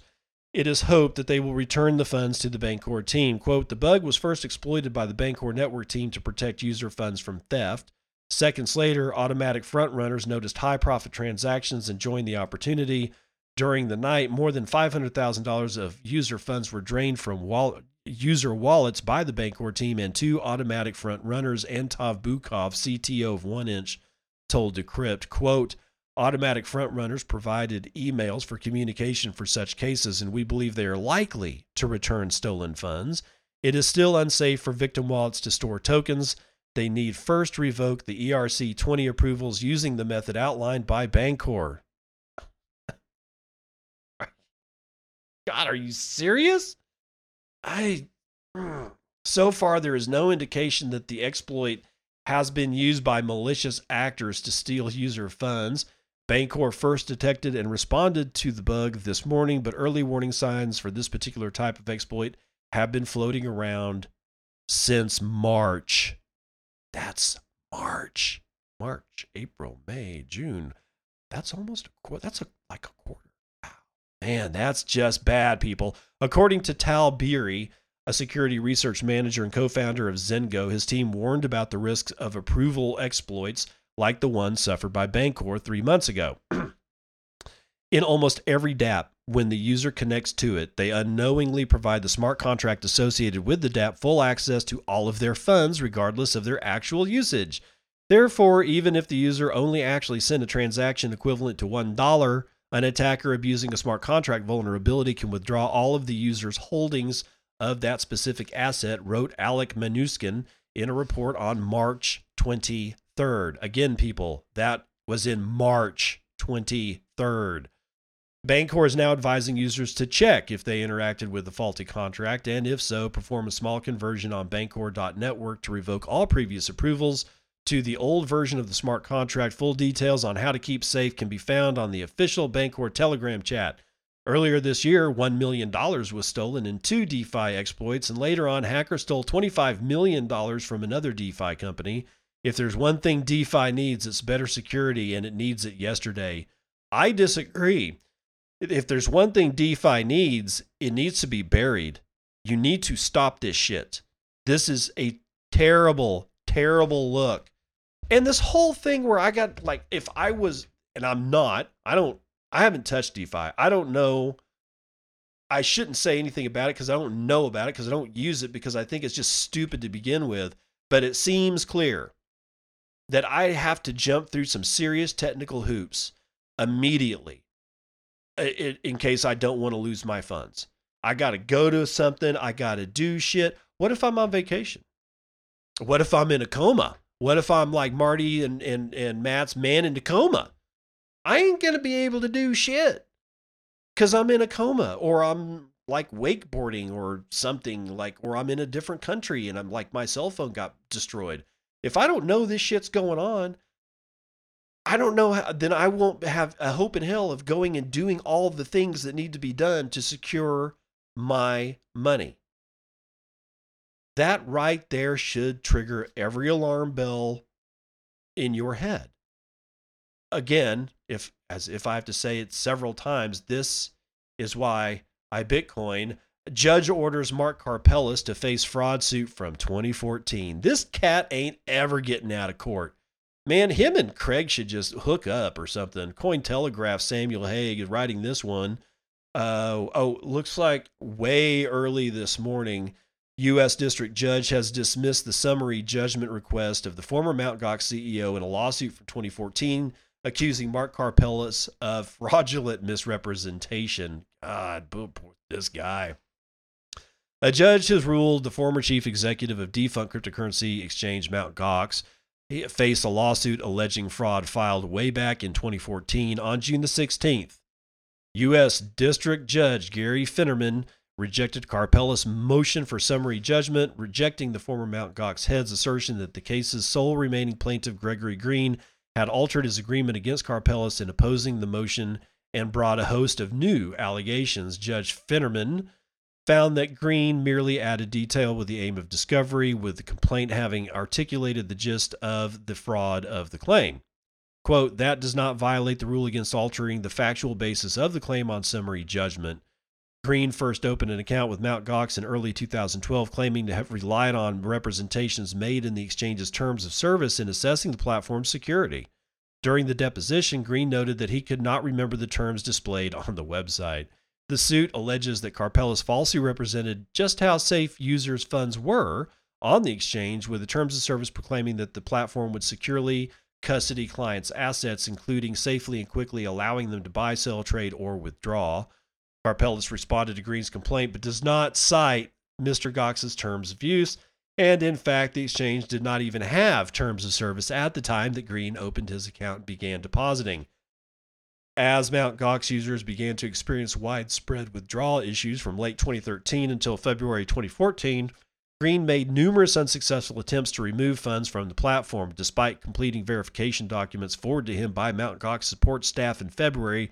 It is hoped that they will return the funds to the Bancor team. Quote, the bug was first exploited by the Bancor network team to protect user funds from theft. Seconds later, automatic front runners noticed high profit transactions and joined the opportunity. During the night, more than $500,000 of user funds were drained from user wallets by the Bancor team, and two automatic front runners, Anton Bukov, CTO of 1inch, told Decrypt, quote, Automatic front runners provided emails for communication for such cases, and we believe they are likely to return stolen funds. It is still unsafe for victim wallets to store tokens. They need first revoke the ERC 20 approvals using the method outlined by Bancor. God, are you serious? I. So far, there is no indication that the exploit has been used by malicious actors to steal user funds. Bancor first detected and responded to the bug this morning, but early warning signs for this particular type of exploit have been floating around since March. That's March. March, April, May, June. That's almost a quarter. That's a, like a quarter. Wow. Man, that's just bad, people. According to Tal Beery, a security research manager and co founder of Zengo, his team warned about the risks of approval exploits like the one suffered by Bancor three months ago. In almost every dApp, when the user connects to it, they unknowingly provide the smart contract associated with the dApp full access to all of their funds, regardless of their actual usage. Therefore, even if the user only actually sent a transaction equivalent to $1, an attacker abusing a smart contract vulnerability can withdraw all of the user's holdings of that specific asset, wrote Alex Manuskin in a report on March 20 23rd. Again, people, that was in March 23rd. Bancor is now advising users to check if they interacted with the faulty contract, and if so, perform a small conversion on Bancor.network to revoke all previous approvals to the old version of the smart contract. Full details on how to keep safe can be found on the official Bancor Telegram chat. Earlier this year, $1 million was stolen in two DeFi exploits, and later on, hackers stole $25 million from another DeFi company. If there's one thing DeFi needs, it's better security, and it needs it yesterday. I disagree. If there's one thing DeFi needs, it needs to be buried. You need to stop this shit. This is a terrible, terrible look. And this whole thing where I got like, if I was, and I'm not, I don't, I haven't touched DeFi. I don't know. I shouldn't say anything about it because I don't know about it because I don't use it because I think it's just stupid to begin with. But it seems clear that I have to jump through some serious technical hoops immediately in case I don't want to lose my funds. I got to go to something, I got to do shit. What if I'm on vacation? What if I'm in a coma? What if I'm like Marty and, and, and Matt's man in Tacoma? I ain't going to be able to do shit because I'm in a coma or I'm like wakeboarding or something like, or I'm in a different country and I'm like, my cell phone got destroyed. If I don't know this shit's going on, I don't know how, then I won't have a hope in hell of going and doing all the things that need to be done to secure my money. That right there should trigger every alarm bell in your head. Again, if as if I have to say it several times, this is why iBitcoin Judge orders Mark Karpelès to face fraud suit from 2014. This cat ain't ever getting out of court. Man, him and Craig should just hook up or something. Cointelegraph Samuel Haig is writing this one. Uh, oh, looks like way early this morning, U.S. District Judge has dismissed the summary judgment request of the former Mt. Gox CEO in a lawsuit from 2014 accusing Mark Karpelès of fraudulent misrepresentation. God, this guy. A judge has ruled the former chief executive of defunct cryptocurrency exchange Mt. Gox faced a lawsuit alleging fraud filed way back in 2014 on June the 16th. U.S. District Judge Gary Feinerman rejected Karpelès' motion for summary judgment, rejecting the former Mt. Gox head's assertion that the case's sole remaining plaintiff, Gregory Green, had altered his agreement against Karpelès in opposing the motion and brought a host of new allegations. Judge Feinerman found that Green merely added detail with the aim of discovery, with the complaint having articulated the gist of the fraud of the claim. Quote, that does not violate the rule against altering the factual basis of the claim on summary judgment. Green first opened an account with Mt. Gox in early 2012, claiming to have relied on representations made in the exchange's terms of service in assessing the platform's security. During the deposition, Green noted that he could not remember the terms displayed on the website. The suit alleges that Karpelès falsely represented just how safe users' funds were on the exchange, with the terms of service proclaiming that the platform would securely custody clients' assets, including safely and quickly allowing them to buy, sell, trade, or withdraw. Karpelès responded to Green's complaint, but does not cite Mr. Gox's terms of use. And in fact, the exchange did not even have terms of service at the time that Green opened his account and began depositing. As Mt. Gox users began to experience widespread withdrawal issues from late 2013 until February 2014, Green made numerous unsuccessful attempts to remove funds from the platform. Despite completing verification documents forwarded to him by Mt. Gox support staff in February,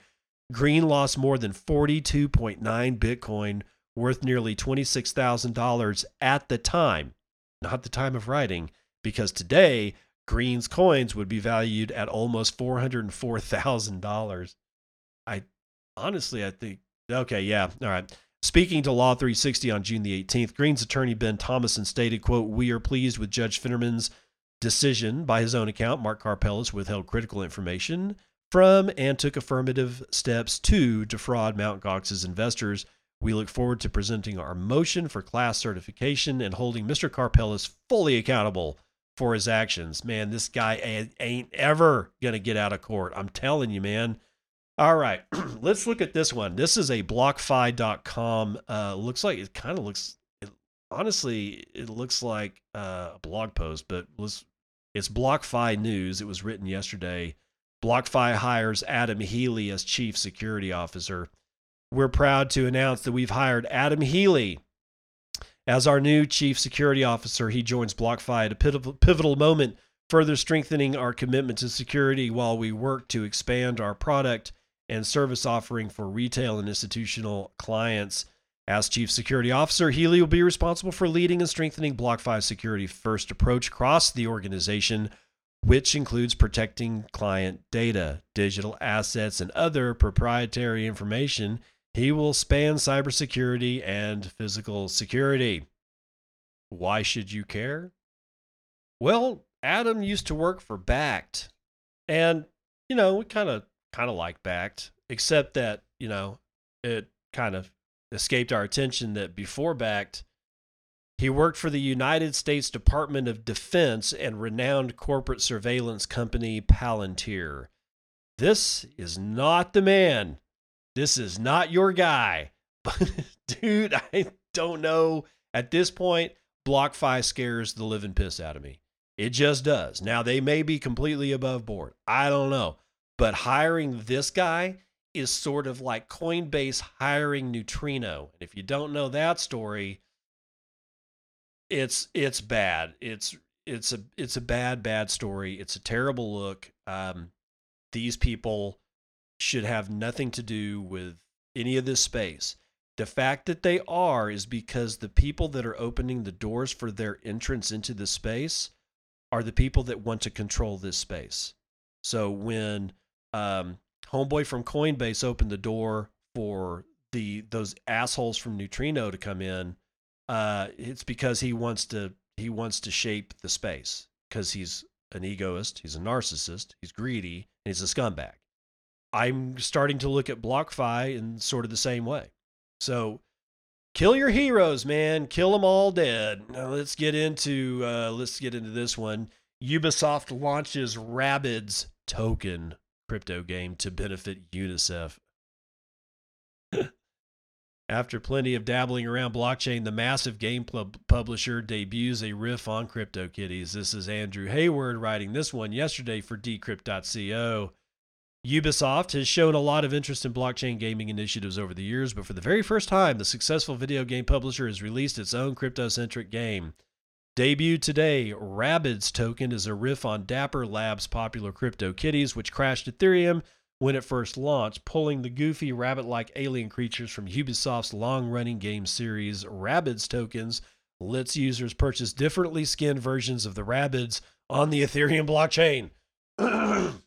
Green lost more than 42.9 Bitcoin, worth nearly $26,000 at the time, not the time of writing, because today Green's coins would be valued at almost $404,000. I honestly, I think, okay, yeah, all right. Speaking to Law 360 on June the 18th, Green's attorney Ben Thomason stated, quote, We are pleased with Judge Feinerman's decision. By his own account, Mark Karpelès withheld critical information from and took affirmative steps to defraud Mt. Gox's investors. We look forward to presenting our motion for class certification and holding Mr. Karpelès fully accountable for his actions. Man, this guy ain't ever going to get out of court. I'm telling you, man. All right, let's look at this one. This is a blockfi.com. Uh, looks like it kind of looks, it, honestly, it looks like uh, a blog post, but let's, it's BlockFi News. It was written yesterday. BlockFi hires Adam Healy as chief security officer. We're proud to announce that we've hired Adam Healy as our new chief security officer. He joins BlockFi at a pivotal moment, further strengthening our commitment to security while we work to expand our product and service offering for retail and institutional clients. As Chief Security Officer, Healy will be responsible for leading and strengthening BlockFi's security first approach across the organization which includes protecting client data, digital assets, and other proprietary information. He will span cybersecurity and physical security. Why should you care? Well, Adam used to work for Bakkt, and you know, we kind of kind of like Bakkt, except that you know it kind of escaped our attention that before Bakkt, he worked for the United States Department of Defense and renowned corporate surveillance company Palantir. This is not the man. This is not your guy. But, dude, I don't know. At this point, BlockFi scares the living piss out of me. It just does. Now, they may be completely above board. I don't know. But hiring this guy is sort of like Coinbase hiring Neutrino. And if you don't know that story, it's it's bad. It's it's a it's a bad bad story. It's a terrible look. Um, these people should have nothing to do with any of this space. The fact that they are is because the people that are opening the doors for their entrance into the space are the people that want to control this space. So when um, homeboy from Coinbase opened the door for the those assholes from Neutrino to come in, uh, it's because he wants to he wants to shape the space because he's an egoist, he's a narcissist, he's greedy, and he's a scumbag. I'm starting to look at BlockFi in sort of the same way. So kill your heroes, man. Kill them all dead. Now let's get into uh, let's get into this one. Ubisoft launches Rabbids token crypto game to benefit UNICEF. After plenty of dabbling around blockchain, the massive game pub- publisher debuts a riff on CryptoKitties. This is Andrew Hayward writing this one yesterday for Decrypt.co. Ubisoft has shown a lot of interest in blockchain gaming initiatives over the years, but for the very first time, the successful video game publisher has released its own crypto centric game. Debuted today, Rabbids token is a riff on Dapper Labs' popular Crypto Kitties, which crashed Ethereum when it first launched, pulling the goofy rabbit like alien creatures from Ubisoft's long running game series. Rabbids tokens lets users purchase differently skinned versions of the Rabbids on the Ethereum blockchain.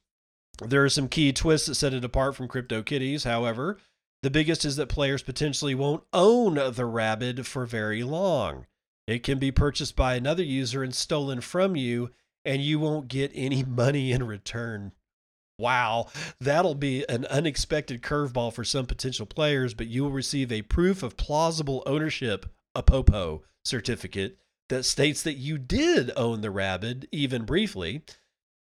there are some key twists that set it apart from CryptoKitties, however. The biggest is that players potentially won't own the Rabbid for very long. It can be purchased by another user and stolen from you, and you won't get any money in return. Wow, that'll be an unexpected curveball for some potential players, but you will receive a proof of plausible ownership, a POPO certificate, that states that you did own the Rabbid, even briefly.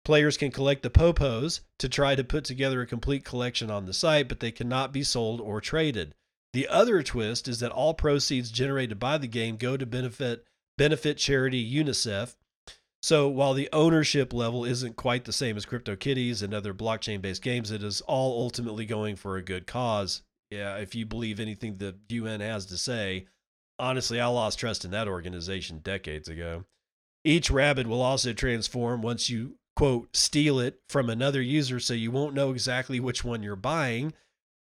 Players can collect the Popos to try to put together a complete collection on the site, but they cannot be sold or traded. The other twist is that all proceeds generated by the game go to benefit benefit charity UNICEF, so while the ownership level isn't quite the same as CryptoKitties and other blockchain based games, it is all ultimately going for a good cause. Yeah, if you believe anything the UN has to say, honestly, I lost trust in that organization decades ago. Each rabbit will also transform once you, quote, steal it from another user, so you won't know exactly which one you're buying.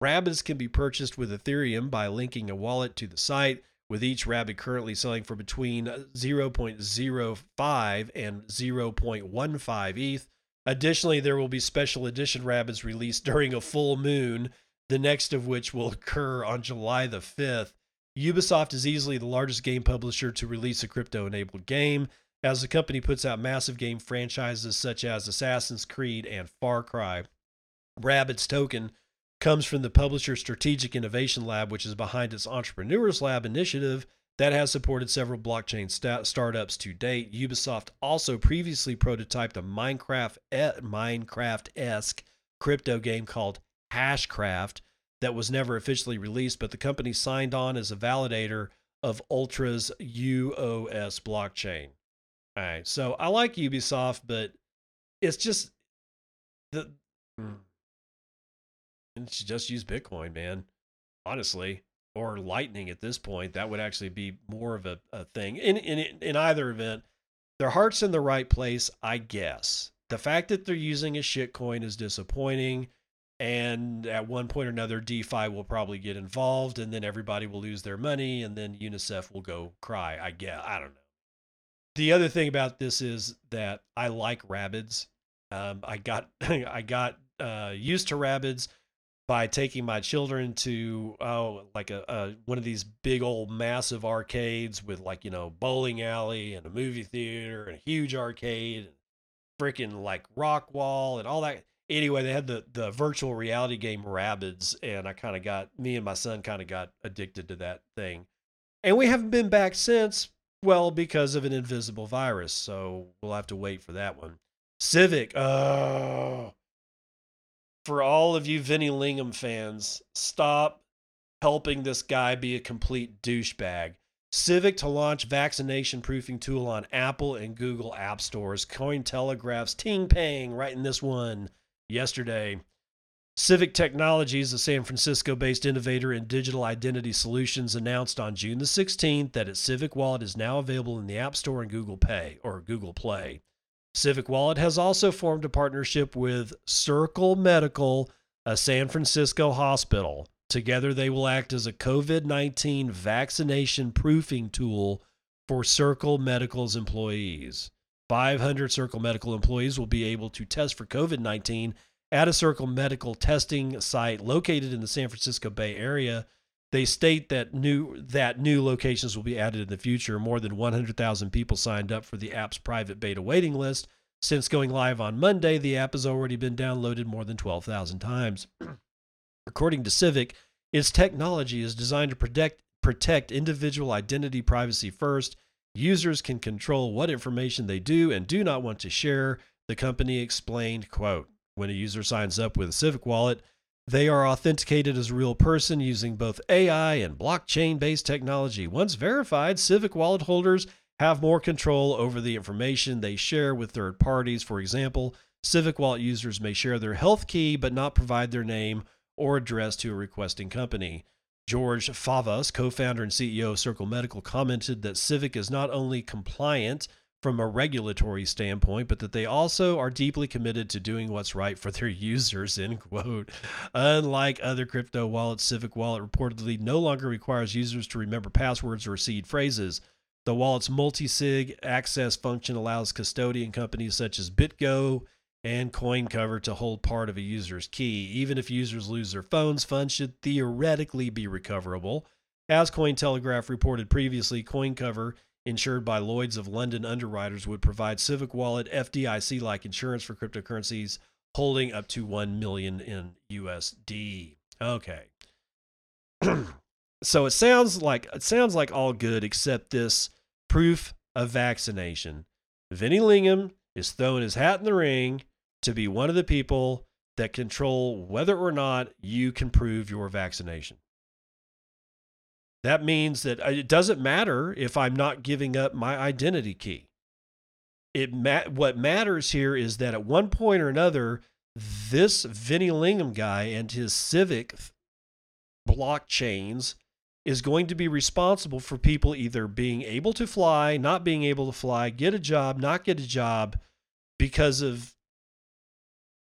Rabbits can be purchased with Ethereum by linking a wallet to the site with each rabbit currently selling for between uh, 0.05 and 0.15 ETH. Additionally, there will be special edition rabbits released during a full moon, the next of which will occur on July the 5th. Ubisoft is easily the largest game publisher to release a crypto enabled game, as the company puts out massive game franchises such as Assassin's Creed and Far Cry. Rabbids token comes from the publisher Strategic Innovation Lab, which is behind its Entrepreneurs Lab initiative that has supported several blockchain sta- startups to date. Ubisoft also previously prototyped a Minecraft Minecraft-esque crypto game called Hashcraft that was never officially released, but the company signed on as a validator of Ultra's UOS blockchain. All right, so I like Ubisoft, but it's just the hmm and just use Bitcoin, man. Honestly, or Lightning at this point, that would actually be more of a, a thing. In, in in either event, their heart's in the right place, I guess. The fact that they're using a shitcoin is disappointing. And at one point or another, DeFi will probably get involved, and then everybody will lose their money, and then UNICEF will go cry. I guess I don't know. The other thing about this is that I like rabbits. Um, I got I got uh, used to rabbits by taking my children to oh like a, a, one of these big old massive arcades with like you know bowling alley and a movie theater and a huge arcade and freaking like rock wall and all that anyway they had the the virtual reality game rabbids and i kind of got me and my son kind of got addicted to that thing and we haven't been back since well because of an invisible virus so we'll have to wait for that one civic oh for all of you Vinny Lingham fans, stop helping this guy be a complete douchebag. Civic to launch vaccination proofing tool on Apple and Google app stores. Cointelegraph's Ting Peng writing this one yesterday. Civic Technologies, a San Francisco based innovator in digital identity solutions, announced on June the 16th that its Civic Wallet is now available in the App Store and Google Pay or Google Play. Civic Wallet has also formed a partnership with Circle Medical, a San Francisco hospital. Together, they will act as a COVID 19 vaccination proofing tool for Circle Medical's employees. 500 Circle Medical employees will be able to test for COVID 19 at a Circle Medical testing site located in the San Francisco Bay Area they state that new that new locations will be added in the future. More than 100,000 people signed up for the app's private beta waiting list. Since going live on Monday, the app has already been downloaded more than 12,000 times. According to Civic, its technology is designed to protect protect individual identity privacy first. Users can control what information they do and do not want to share. The company explained, quote, when a user signs up with a Civic wallet, they are authenticated as a real person using both AI and blockchain based technology. Once verified, Civic wallet holders have more control over the information they share with third parties. For example, Civic Wallet users may share their health key but not provide their name or address to a requesting company. George Favas, co founder and CEO of Circle Medical, commented that Civic is not only compliant from a regulatory standpoint, but that they also are deeply committed to doing what's right for their users, end quote. Unlike other crypto wallets, Civic Wallet reportedly no longer requires users to remember passwords or seed phrases. The wallet's multi sig access function allows custodian companies such as BitGo and CoinCover to hold part of a user's key. Even if users lose their phones, funds should theoretically be recoverable. As Cointelegraph reported previously, CoinCover insured by Lloyd's of London underwriters would provide Civic Wallet FDIC like insurance for cryptocurrencies holding up to 1 million in USD. Okay. so it sounds like it sounds like all good except this proof of vaccination. Vinny Lingham is throwing his hat in the ring to be one of the people that control whether or not you can prove your vaccination. That means that uh, it doesn't matter if I'm not giving up my identity key. It ma- what matters here is that at one point or another, this Vinny Lingham guy and his Civic blockchains is going to be responsible for people either being able to fly, not being able to fly, get a job, not get a job because of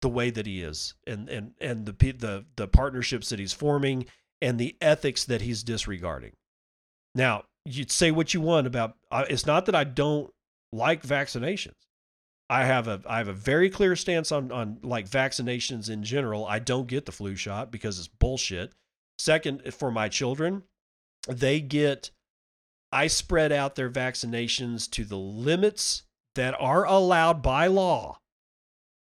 the way that he is and and and the the the partnerships that he's forming and the ethics that he's disregarding. Now, you'd say what you want about uh, it's not that I don't like vaccinations. I have a I have a very clear stance on on like vaccinations in general. I don't get the flu shot because it's bullshit. Second, for my children, they get I spread out their vaccinations to the limits that are allowed by law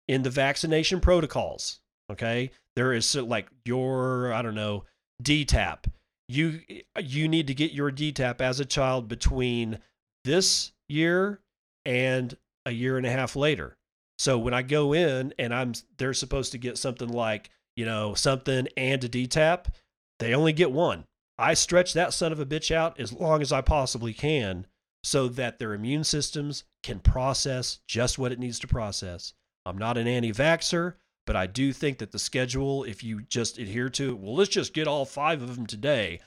in the vaccination protocols. Okay. There is like your, I don't know, DTaP. You you need to get your DTaP as a child between this year and a year and a half later. So when I go in and I'm they're supposed to get something like, you know, something and a DTaP, they only get one. I stretch that son of a bitch out as long as I possibly can so that their immune systems can process just what it needs to process. I'm not an anti vaxxer, but I do think that the schedule, if you just adhere to it, well, let's just get all five of them today.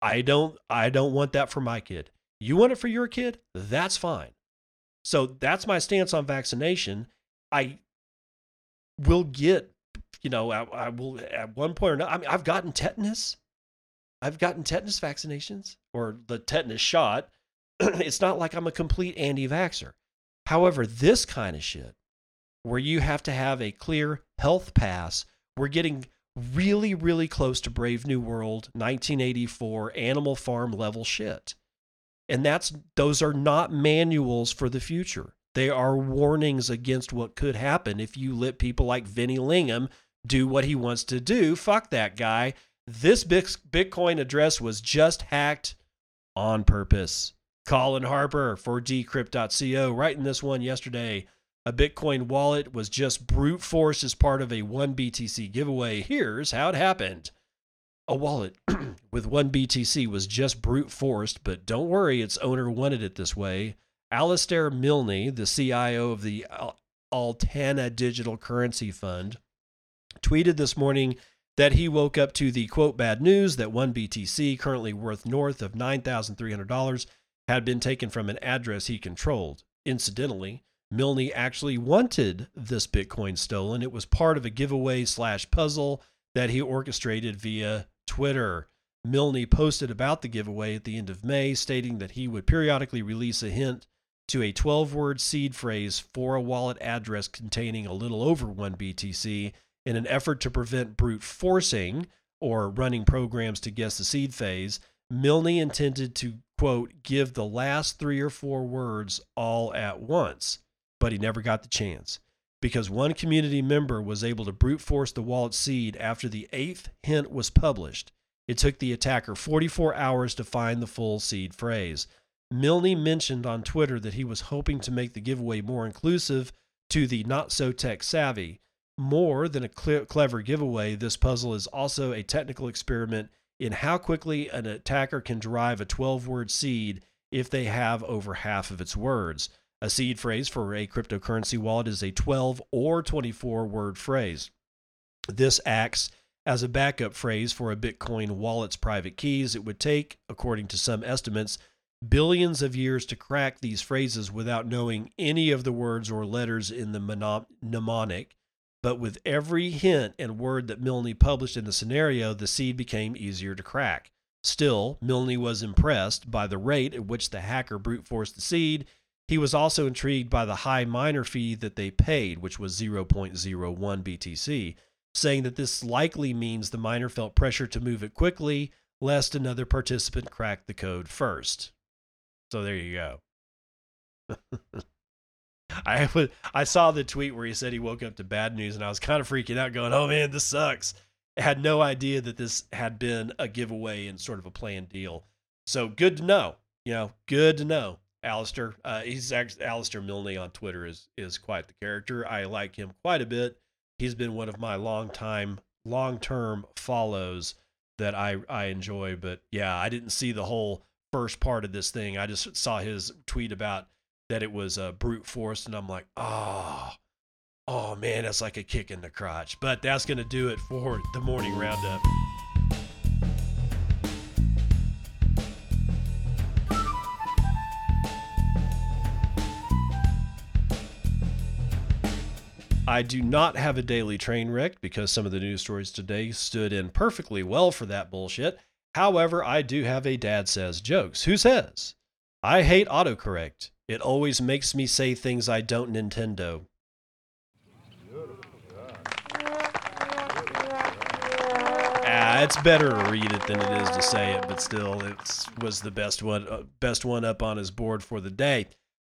I don't I don't want that for my kid. You want it for your kid? That's fine. So that's my stance on vaccination. I will get, you know, I, I will at one point or another. I mean, I've gotten tetanus. I've gotten tetanus vaccinations or the tetanus shot. it's not like I'm a complete anti vaxxer. However, this kind of shit, where you have to have a clear health pass. We're getting really, really close to Brave New World 1984 Animal Farm level shit. And that's those are not manuals for the future. They are warnings against what could happen if you let people like Vinny Lingham do what he wants to do. Fuck that guy. This Bitcoin address was just hacked on purpose. Colin Harper for decrypt.co writing this one yesterday a Bitcoin wallet was just brute force as part of a 1BTC giveaway. Here's how it happened. A wallet with 1 BTC was just brute forced, but don't worry, its owner wanted it this way. Alistair Milne, the CIO of the Altana Digital Currency Fund, tweeted this morning that he woke up to the quote bad news that 1 BTC, currently worth north of $9,300, had been taken from an address he controlled. Incidentally, Milne actually wanted this Bitcoin stolen. It was part of a giveaway slash puzzle that he orchestrated via Twitter. Milne posted about the giveaway at the end of May, stating that he would periodically release a hint to a 12 word seed phrase for a wallet address containing a little over 1 BTC in an effort to prevent brute forcing or running programs to guess the seed phase. Milne intended to, quote, give the last three or four words all at once but he never got the chance because one community member was able to brute force the wallet seed after the eighth hint was published. It took the attacker 44 hours to find the full seed phrase. Milne mentioned on Twitter that he was hoping to make the giveaway more inclusive to the not so tech savvy. More than a clever giveaway, this puzzle is also a technical experiment in how quickly an attacker can derive a 12 word seed if they have over half of its words. A seed phrase for a cryptocurrency wallet is a 12 or 24 word phrase. This acts as a backup phrase for a Bitcoin wallet's private keys. It would take, according to some estimates, billions of years to crack these phrases without knowing any of the words or letters in the mnemonic. But with every hint and word that Milne published in the scenario, the seed became easier to crack. Still, Milne was impressed by the rate at which the hacker brute forced the seed he was also intrigued by the high miner fee that they paid, which was 0.01 BTC, saying that this likely means the miner felt pressure to move it quickly, lest another participant crack the code first. So there you go. I I saw the tweet where he said he woke up to bad news, and I was kind of freaking out, going, "Oh man, this sucks." I had no idea that this had been a giveaway and sort of a planned deal. So good to know. You know, good to know. Alistair. Uh, he's actually Alistair Milne on Twitter is is quite the character. I like him quite a bit. He's been one of my long time, long term follows that I I enjoy. But yeah, I didn't see the whole first part of this thing. I just saw his tweet about that it was a brute force, and I'm like, oh, oh man, that's like a kick in the crotch. But that's gonna do it for the morning roundup. I do not have a daily train wreck because some of the news stories today stood in perfectly well for that bullshit. However, I do have a dad says jokes. Who says? I hate autocorrect. It always makes me say things I don't Nintendo. Ah, it's better to read it than it is to say it, but still, it was the best one, uh, best one up on his board for the day.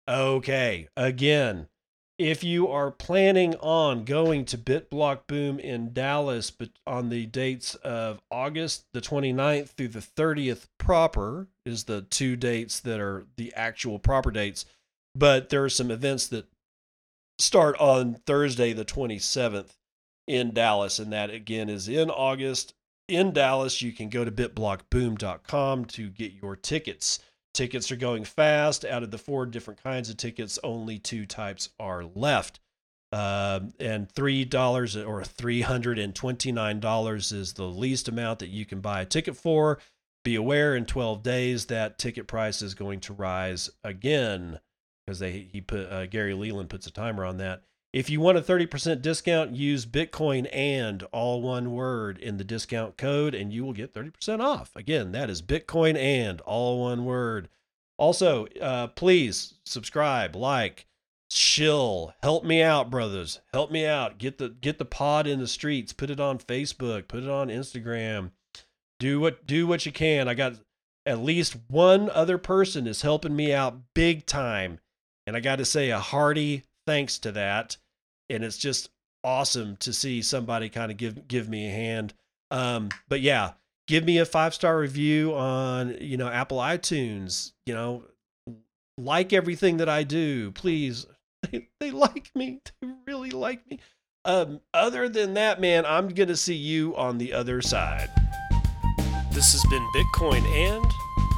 Okay, again, if you are planning on going to BitBlock Boom in Dallas but on the dates of August the 29th through the 30th proper is the two dates that are the actual proper dates but there are some events that start on Thursday the 27th in Dallas and that again is in August. In Dallas you can go to bitblockboom.com to get your tickets Tickets are going fast. Out of the four different kinds of tickets, only two types are left. Uh, and three dollars or three hundred and twenty-nine dollars is the least amount that you can buy a ticket for. Be aware, in twelve days, that ticket price is going to rise again because they he put uh, Gary Leland puts a timer on that. If you want a 30% discount, use Bitcoin and all one word in the discount code, and you will get 30% off. Again, that is Bitcoin and all one word. Also, uh, please subscribe, like, shill. Help me out, brothers. Help me out. Get the get the pod in the streets. Put it on Facebook. Put it on Instagram. Do what do what you can. I got at least one other person is helping me out big time, and I got to say a hearty thanks to that. And it's just awesome to see somebody kind of give give me a hand. Um, but yeah, give me a five star review on you know Apple iTunes. You know, like everything that I do, please. They, they like me. They really like me. Um, other than that, man, I'm gonna see you on the other side. This has been Bitcoin and,